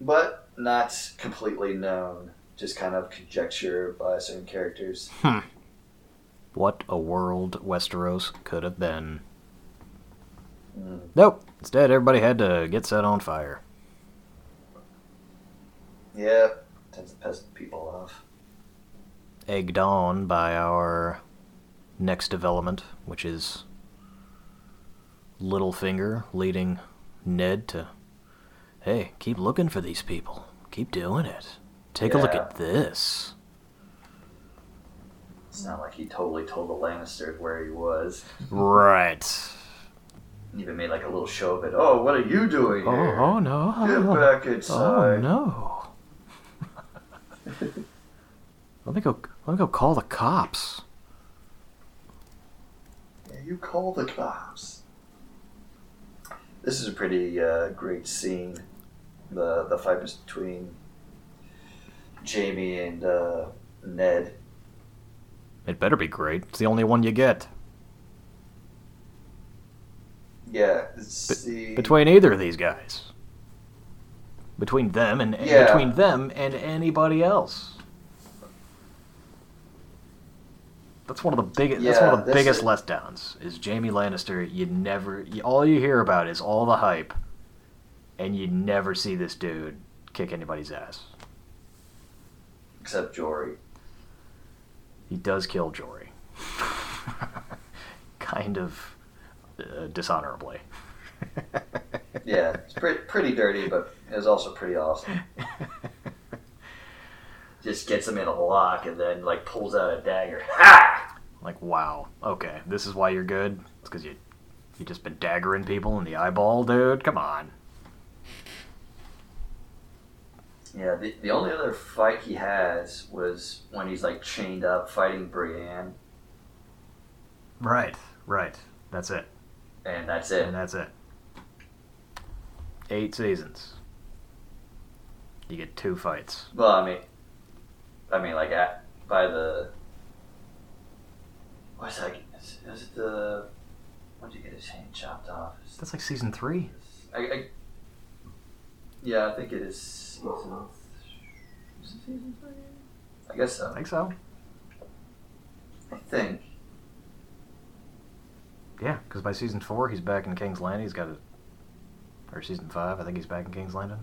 But not completely known, just kind of conjecture by certain characters. Hmm. What a world Westeros could have been. Nope. Instead, everybody had to get set on fire. Yeah, tends to piss people off. Egged on by our next development, which is Littlefinger leading Ned to, hey, keep looking for these people. Keep doing it. Take a look at this. It's not like he totally told the Lannisters where he was. Right. Even made like a little show of it. Oh, what are you doing Oh, here? oh no. Get back inside. Oh no. let me go let me go call the cops. Yeah, you call the cops. This is a pretty uh, great scene. The the fight between Jaime and uh, Ned. It better be great. It's the only one you get. Yeah, Between either of these guys. Between them and Yeah. between them and anybody else. That's one of the biggest. that's one of the biggest is- letdowns. Is Jaime Lannister? You never. You, all you hear about is all the hype, and you never see this dude kick anybody's ass. except Jory. He does kill Jory. kind of uh, dishonorably. Yeah, it's pretty pretty dirty, but it was also pretty awesome. Just gets him in a lock and then like pulls out a dagger. Ha! like, wow. Okay, this is why you're good. It's because you you just been daggering people in the eyeball, dude. Come on. Yeah, the, the only other fight he has was when he's like chained up fighting Brienne, Right, right. That's it. And that's it. And that's it. Eight seasons. You get two fights. Well, I mean, I mean, like at by the what's that? Is, is it the when did you get his hand chopped off? Is That's like season three. I, I, yeah, I think it is season. Is it season three? I guess so. I think so. I think. Yeah, because by season four, he's back in King's Landing. He's got a. Or season five, I think he's back in King's Landing.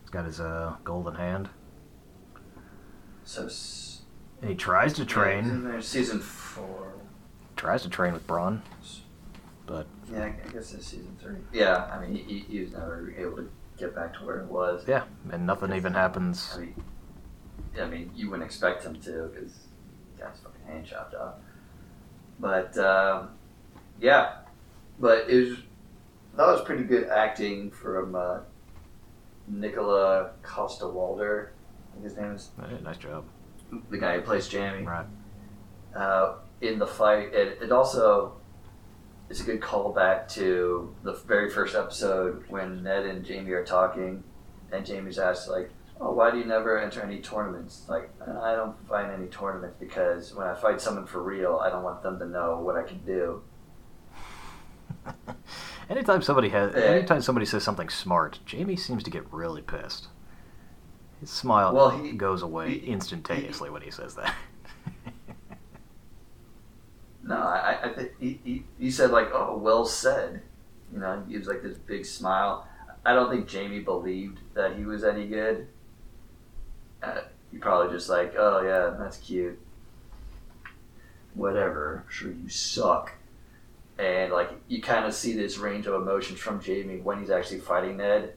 He's got his uh, golden hand. So. s- And he tries to train. there season four. Tries to train with Bronn. But Yeah, I guess it's season three. Yeah, I mean, he, he was never able to get back to where it was. yeah, and nothing even happens. I mean, I mean, you wouldn't expect him to because he got his fucking hand chopped off. But um, yeah, but it was that was pretty good acting from uh, Nicola Costa Walder. I think his name is nice job. the guy who plays Jaime Right. uh, in the fight. It, it also is a good callback to the very first episode when Ned and Jaime are talking, and Jaime's asked like, "Oh, why do you never enter any tournaments?" Like, I don't find any tournaments because when I fight someone for real, I don't want them to know what I can do. anytime somebody has, anytime somebody says something smart, Jaime seems to get really pissed. His smile Well, he- goes away he- instantaneously when he says that. No, I, I think he, he, he said like, "Oh, well said." You know, he gives like this big smile. I don't think Jaime believed that he was any good. Uh, he probably just like, "Oh yeah, that's cute." Whatever. I'm sure you suck. And like you kind of see this range of emotions from Jaime when he's actually fighting Ned.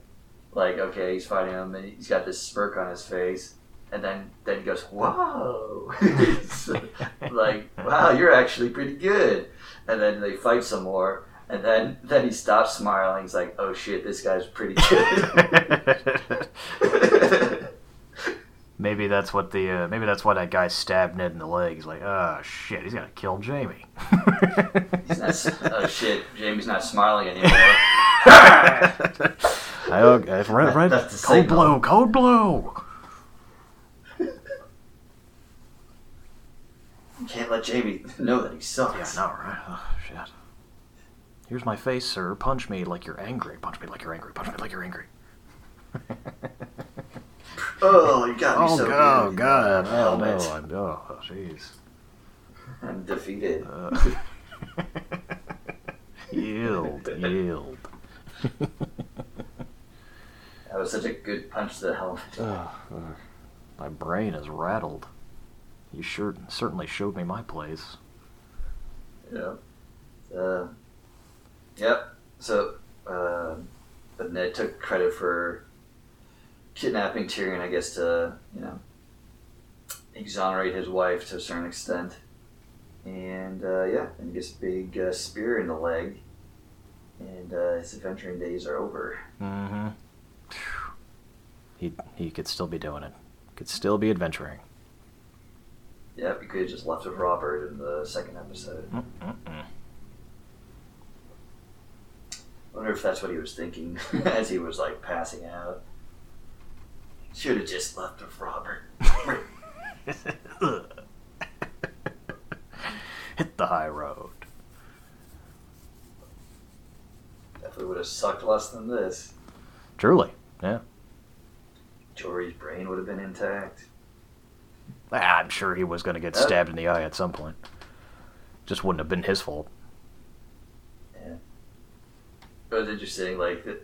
Like, okay, he's fighting him, and he's got this smirk on his face, and then then he goes, "Whoa!" Like, "Wow, you're actually pretty good." And then they fight some more, and then then he stops smiling. He's like, "Oh shit, this guy's pretty good." maybe that's what the uh, maybe that's why that guy stabbed Ned in the leg. He's like, oh shit, he's gonna kill Jaime. he's not. Oh shit, Jaime's not smiling anymore. I, okay, right, right. That's signal. blue, code blue. Can't let Jaime know that he sucks. Yeah, no, right? Oh, shit. Here's my face, sir. Punch me like you're angry. Punch me like you're angry. Punch me like you're angry. Oh, you got me oh, so God, good. God. Oh, Helmet. no. I'm, oh, jeez. I'm defeated. Uh, yield, yield. That was such a good punch to the helmet. My brain is rattled. You sure certainly showed me my place. Yep. Uh, yep. So, uh, but Ned took credit for kidnapping Tyrion, I guess, to you know exonerate his wife to a certain extent. And uh, yeah, and he gets a big uh, spear in the leg, and uh, his adventuring days are over. Mm-hmm. He he could still be doing it. Could still be adventuring. Yeah, you could have just left with Robert in the second episode. Mm-mm-mm. wonder if that's what he was thinking as he was like passing out. Should have just left with Robert. Hit the high road. Definitely would have sucked less than this. Truly, yeah. Jory's brain would have been intact. Ah, I'm sure he was going to get stabbed in the eye at some point. Just wouldn't have been his fault. Yeah. It was interesting, like the,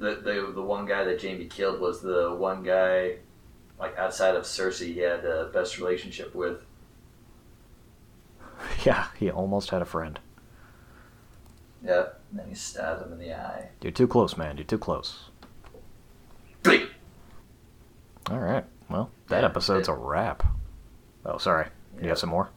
the the the one guy that Jaime killed was the one guy, like outside of Cersei, he had the best relationship with. Yeah, he almost had a friend. Yep, and then he stabbed him in the eye. You're too close, man. You're too close. Bleep. All right. Well, that Yeah, episode's it- a wrap. Oh, sorry. You Yeah. have some more?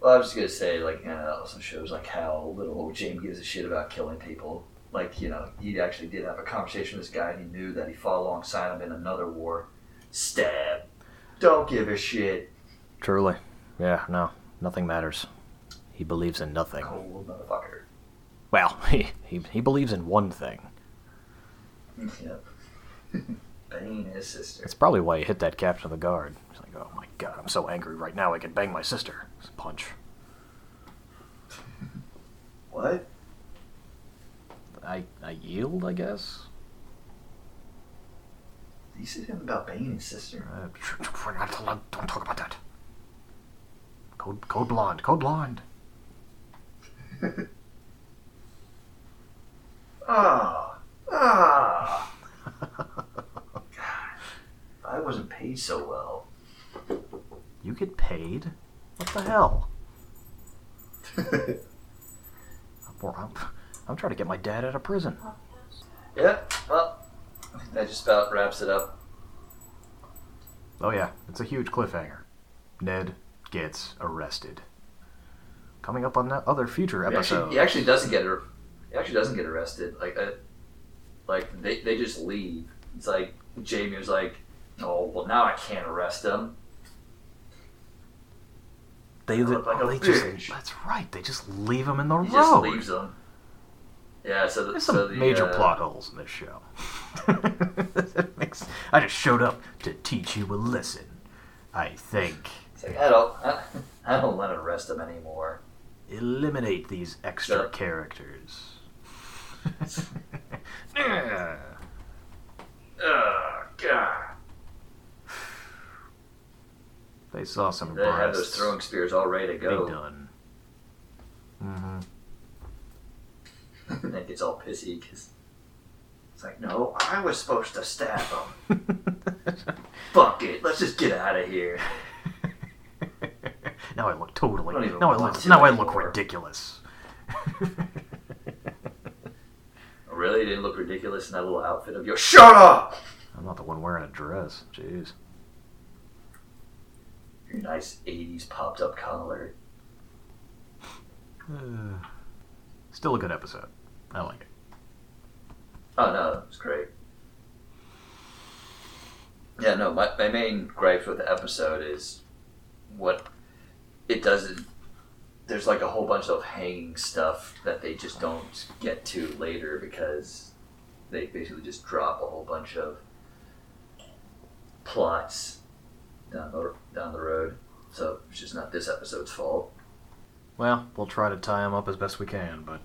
Well, I was just gonna say, like, you know, that also shows like how little Jaime gives a shit about killing people. Like, you know, he actually did have a conversation with this guy, and he knew that he fought alongside him in another war. Stab. Don't give a shit. Truly. Yeah, no. Nothing matters. He believes in nothing. Cold motherfucker. Well, he, he, he believes in one thing. Yep. Bane his sister. It's probably why he hit that captain of the guard. He's like, oh my god, I'm so angry right now I could bang my sister. Punch. What? I, I yield, I guess? Did you say something about Bane his sister? Uh, we're not allowed, don't talk about that. Code, code blonde, code blonde. Ah. Ah. God, I wasn't paid so well. You get paid? What the hell? I'm, I'm trying to get my dad out of prison. yeah, well, that just about wraps it up. Oh yeah, it's a huge cliffhanger. Ned gets arrested. Coming up on that other future He episode. actually, he actually doesn't get he actually doesn't get arrested. Like, uh, like they, they just leave. It's like Jaime was like, "Oh, well now I can't arrest him." They, look like oh, they just, that's right. They just leave him in the He road. just leaves them. Yeah, so the, There's so some the, major uh, plot holes in this show. Makes- I just showed up to teach you a lesson. I think. It's like I don't I, I don't want to arrest him anymore. Eliminate these extra characters. Yeah. Oh God! They saw some They have those throwing spears all ready to Be go. done. Mm-hmm. And then gets all pissy because it's like, no, I was supposed to stab him. Fuck it, let's just get out of here. Now I look totally. I Now I look. Now I look ridiculous. Really? Didn't look ridiculous in that little outfit of yours? Shut up! I'm not the one wearing a dress. Jeez. Your nice 80s popped up collar. Uh, still a good episode. I like it. Oh no, it's great. Yeah, no, my, my main gripe with the episode is what it doesn't. There's like a whole bunch of hanging stuff that they just don't get to later because they basically just drop a whole bunch of plots down the down the road. So it's just not this episode's fault. Well, we'll try to tie them up as best we can, but.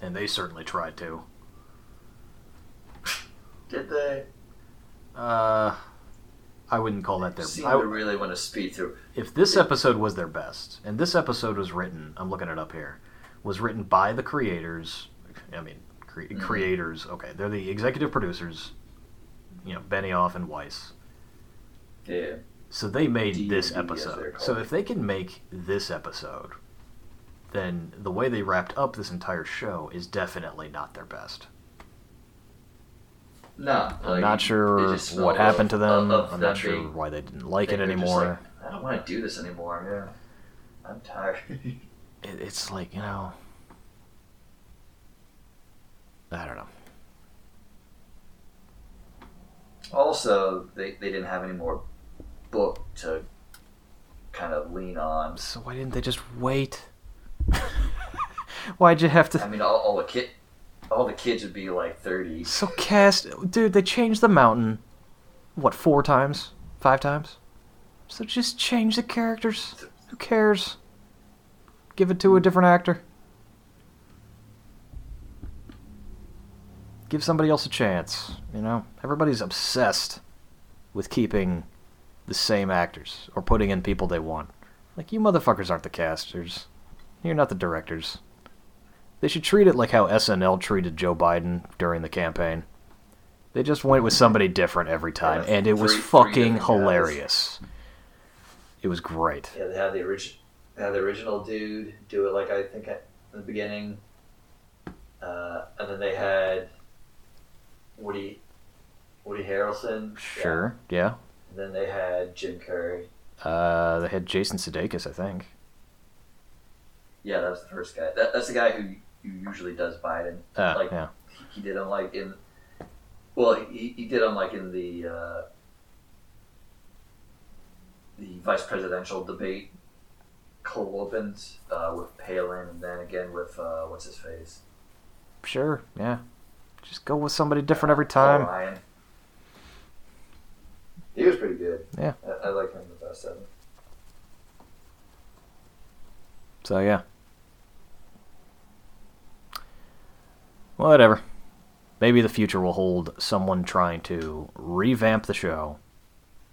And they certainly tried to. Did they? Uh. I wouldn't call that their. Seem I- to really want to speed through. if this episode was their best, and this episode was written, I'm looking it up here, was written by the creators. I mean, cre- Mhm. creators. Okay, they're the executive producers. You know, Benioff and Weiss. Yeah. So they made D- this D, episode. So if they can make this episode, then the way they wrapped up this entire show is definitely not their best. No, I'm not sure what happened to them. of- of I'm not sure why they didn't like it they were just anymore. like, I don't want to do this anymore. Yeah, I'm tired. it, it's like you know, I don't know. also, they, they didn't have any more book to kind of lean on. So why didn't they just wait? Why'd you have to? I mean, all, all the kid, all the kids would be like thirty. So cast, dude. They changed the mountain. What four times? Five times? So just change the characters. Who cares? Give it to a different actor. Give somebody else a chance. You know, everybody's obsessed with keeping the same actors or putting in people they want. Like you motherfuckers aren't the casters. You're not the directors. They should treat it like how SNL treated Joe Biden during the campaign. They just went with somebody different every time, Yeah, and it was three- three fucking different guys. hilarious. It was great. Yeah, they had the original, had the original dude do it like I think at the beginning, uh, and then they had Woody, Woody Harrelson. yeah. Sure, yeah. And then they had Jim Carrey. Uh, they had Jason Sudeikis, I think. Yeah, that was the first guy. That, that's the guy who, who usually does Biden. Uh, Like- yeah. He, he did him like in, well, he, he did him like in the uh, the vice presidential debate. Cold opens uh, with Palin, and then again with uh, what's his face, Sure, yeah. Just go with somebody different every time. Ryan. He was pretty good. Yeah. I, I like him the best of them. So yeah. Whatever. Maybe the future will hold someone trying to revamp the show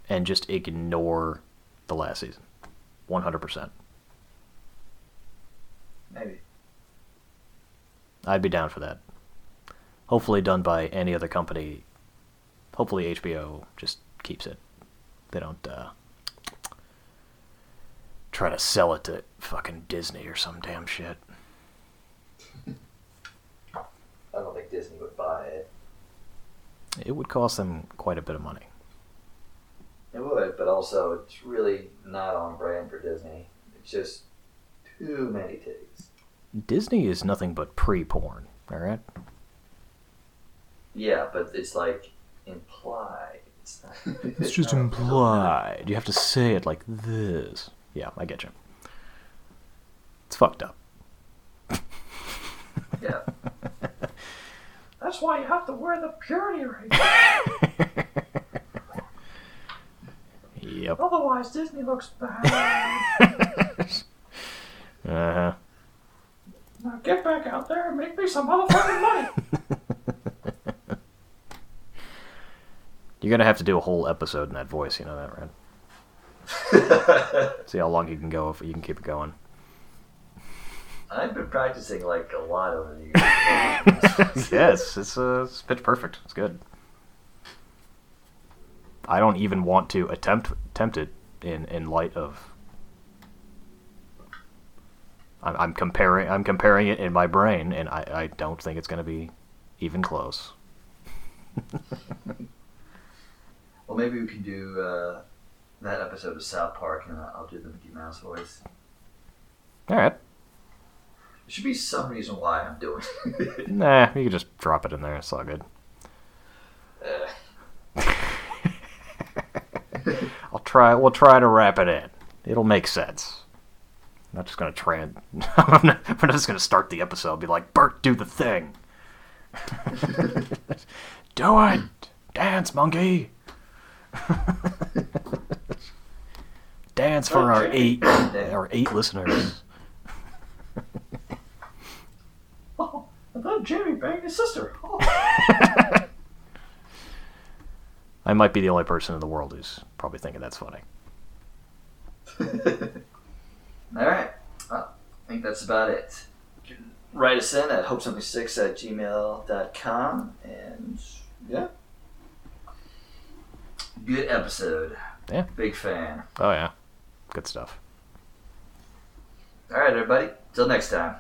and just ignore the last season. 100%. Maybe. I'd be down for that. Hopefully done by any other company. Hopefully HBO just keeps it. They don't uh, try to sell it to fucking Disney or some damn shit. I don't think Disney would buy it. It would cost them quite a bit of money. It would, but also it's really not on brand for Disney. It's just too many titties. Disney is nothing but pre-porn, all right? Yeah, but it's like implied. It's, not, It's just not- implied. You have to say it like this. Yeah, I get you. It's fucked up. Yeah. That's why you have to wear the purity ring. Yep. Otherwise, Disney looks bad. uh-huh. now get back out there and make me some motherfucking money. You're gonna have to do a whole episode in that voice, you know that, right? See how long you can go if you can keep it going. I've been practicing like a lot over the years. yes, it's uh, it's pitch perfect. It's good. I don't even want to attempt attempt it in in light of. I'm, I'm comparing. I'm comparing it in my brain, and I, I don't think it's going to be even close. Well, maybe we can do uh, that episode of South Park, and I'll do the Mickey Mouse voice. All right. There should be some reason why I'm doing it. Nah, you can just drop it in there. It's all good. Uh, I'll try. We'll try to wrap it in. It'll make sense. I'm not just gonna try and. I'm not, I'm not just gonna start the episode. And be like, Bert, do the thing. do it, dance, monkey. dance for our eight, our eight listeners. Oh, I thought Jaime banged his sister. Oh. I might be the only person in the world who's probably thinking that's funny. All right. Well, I think that's about it. You can write us in at hopesomething6 at gmail.com. And yeah. Good episode. Yeah. Big fan. Oh yeah, good stuff. All right, everybody. Till next time.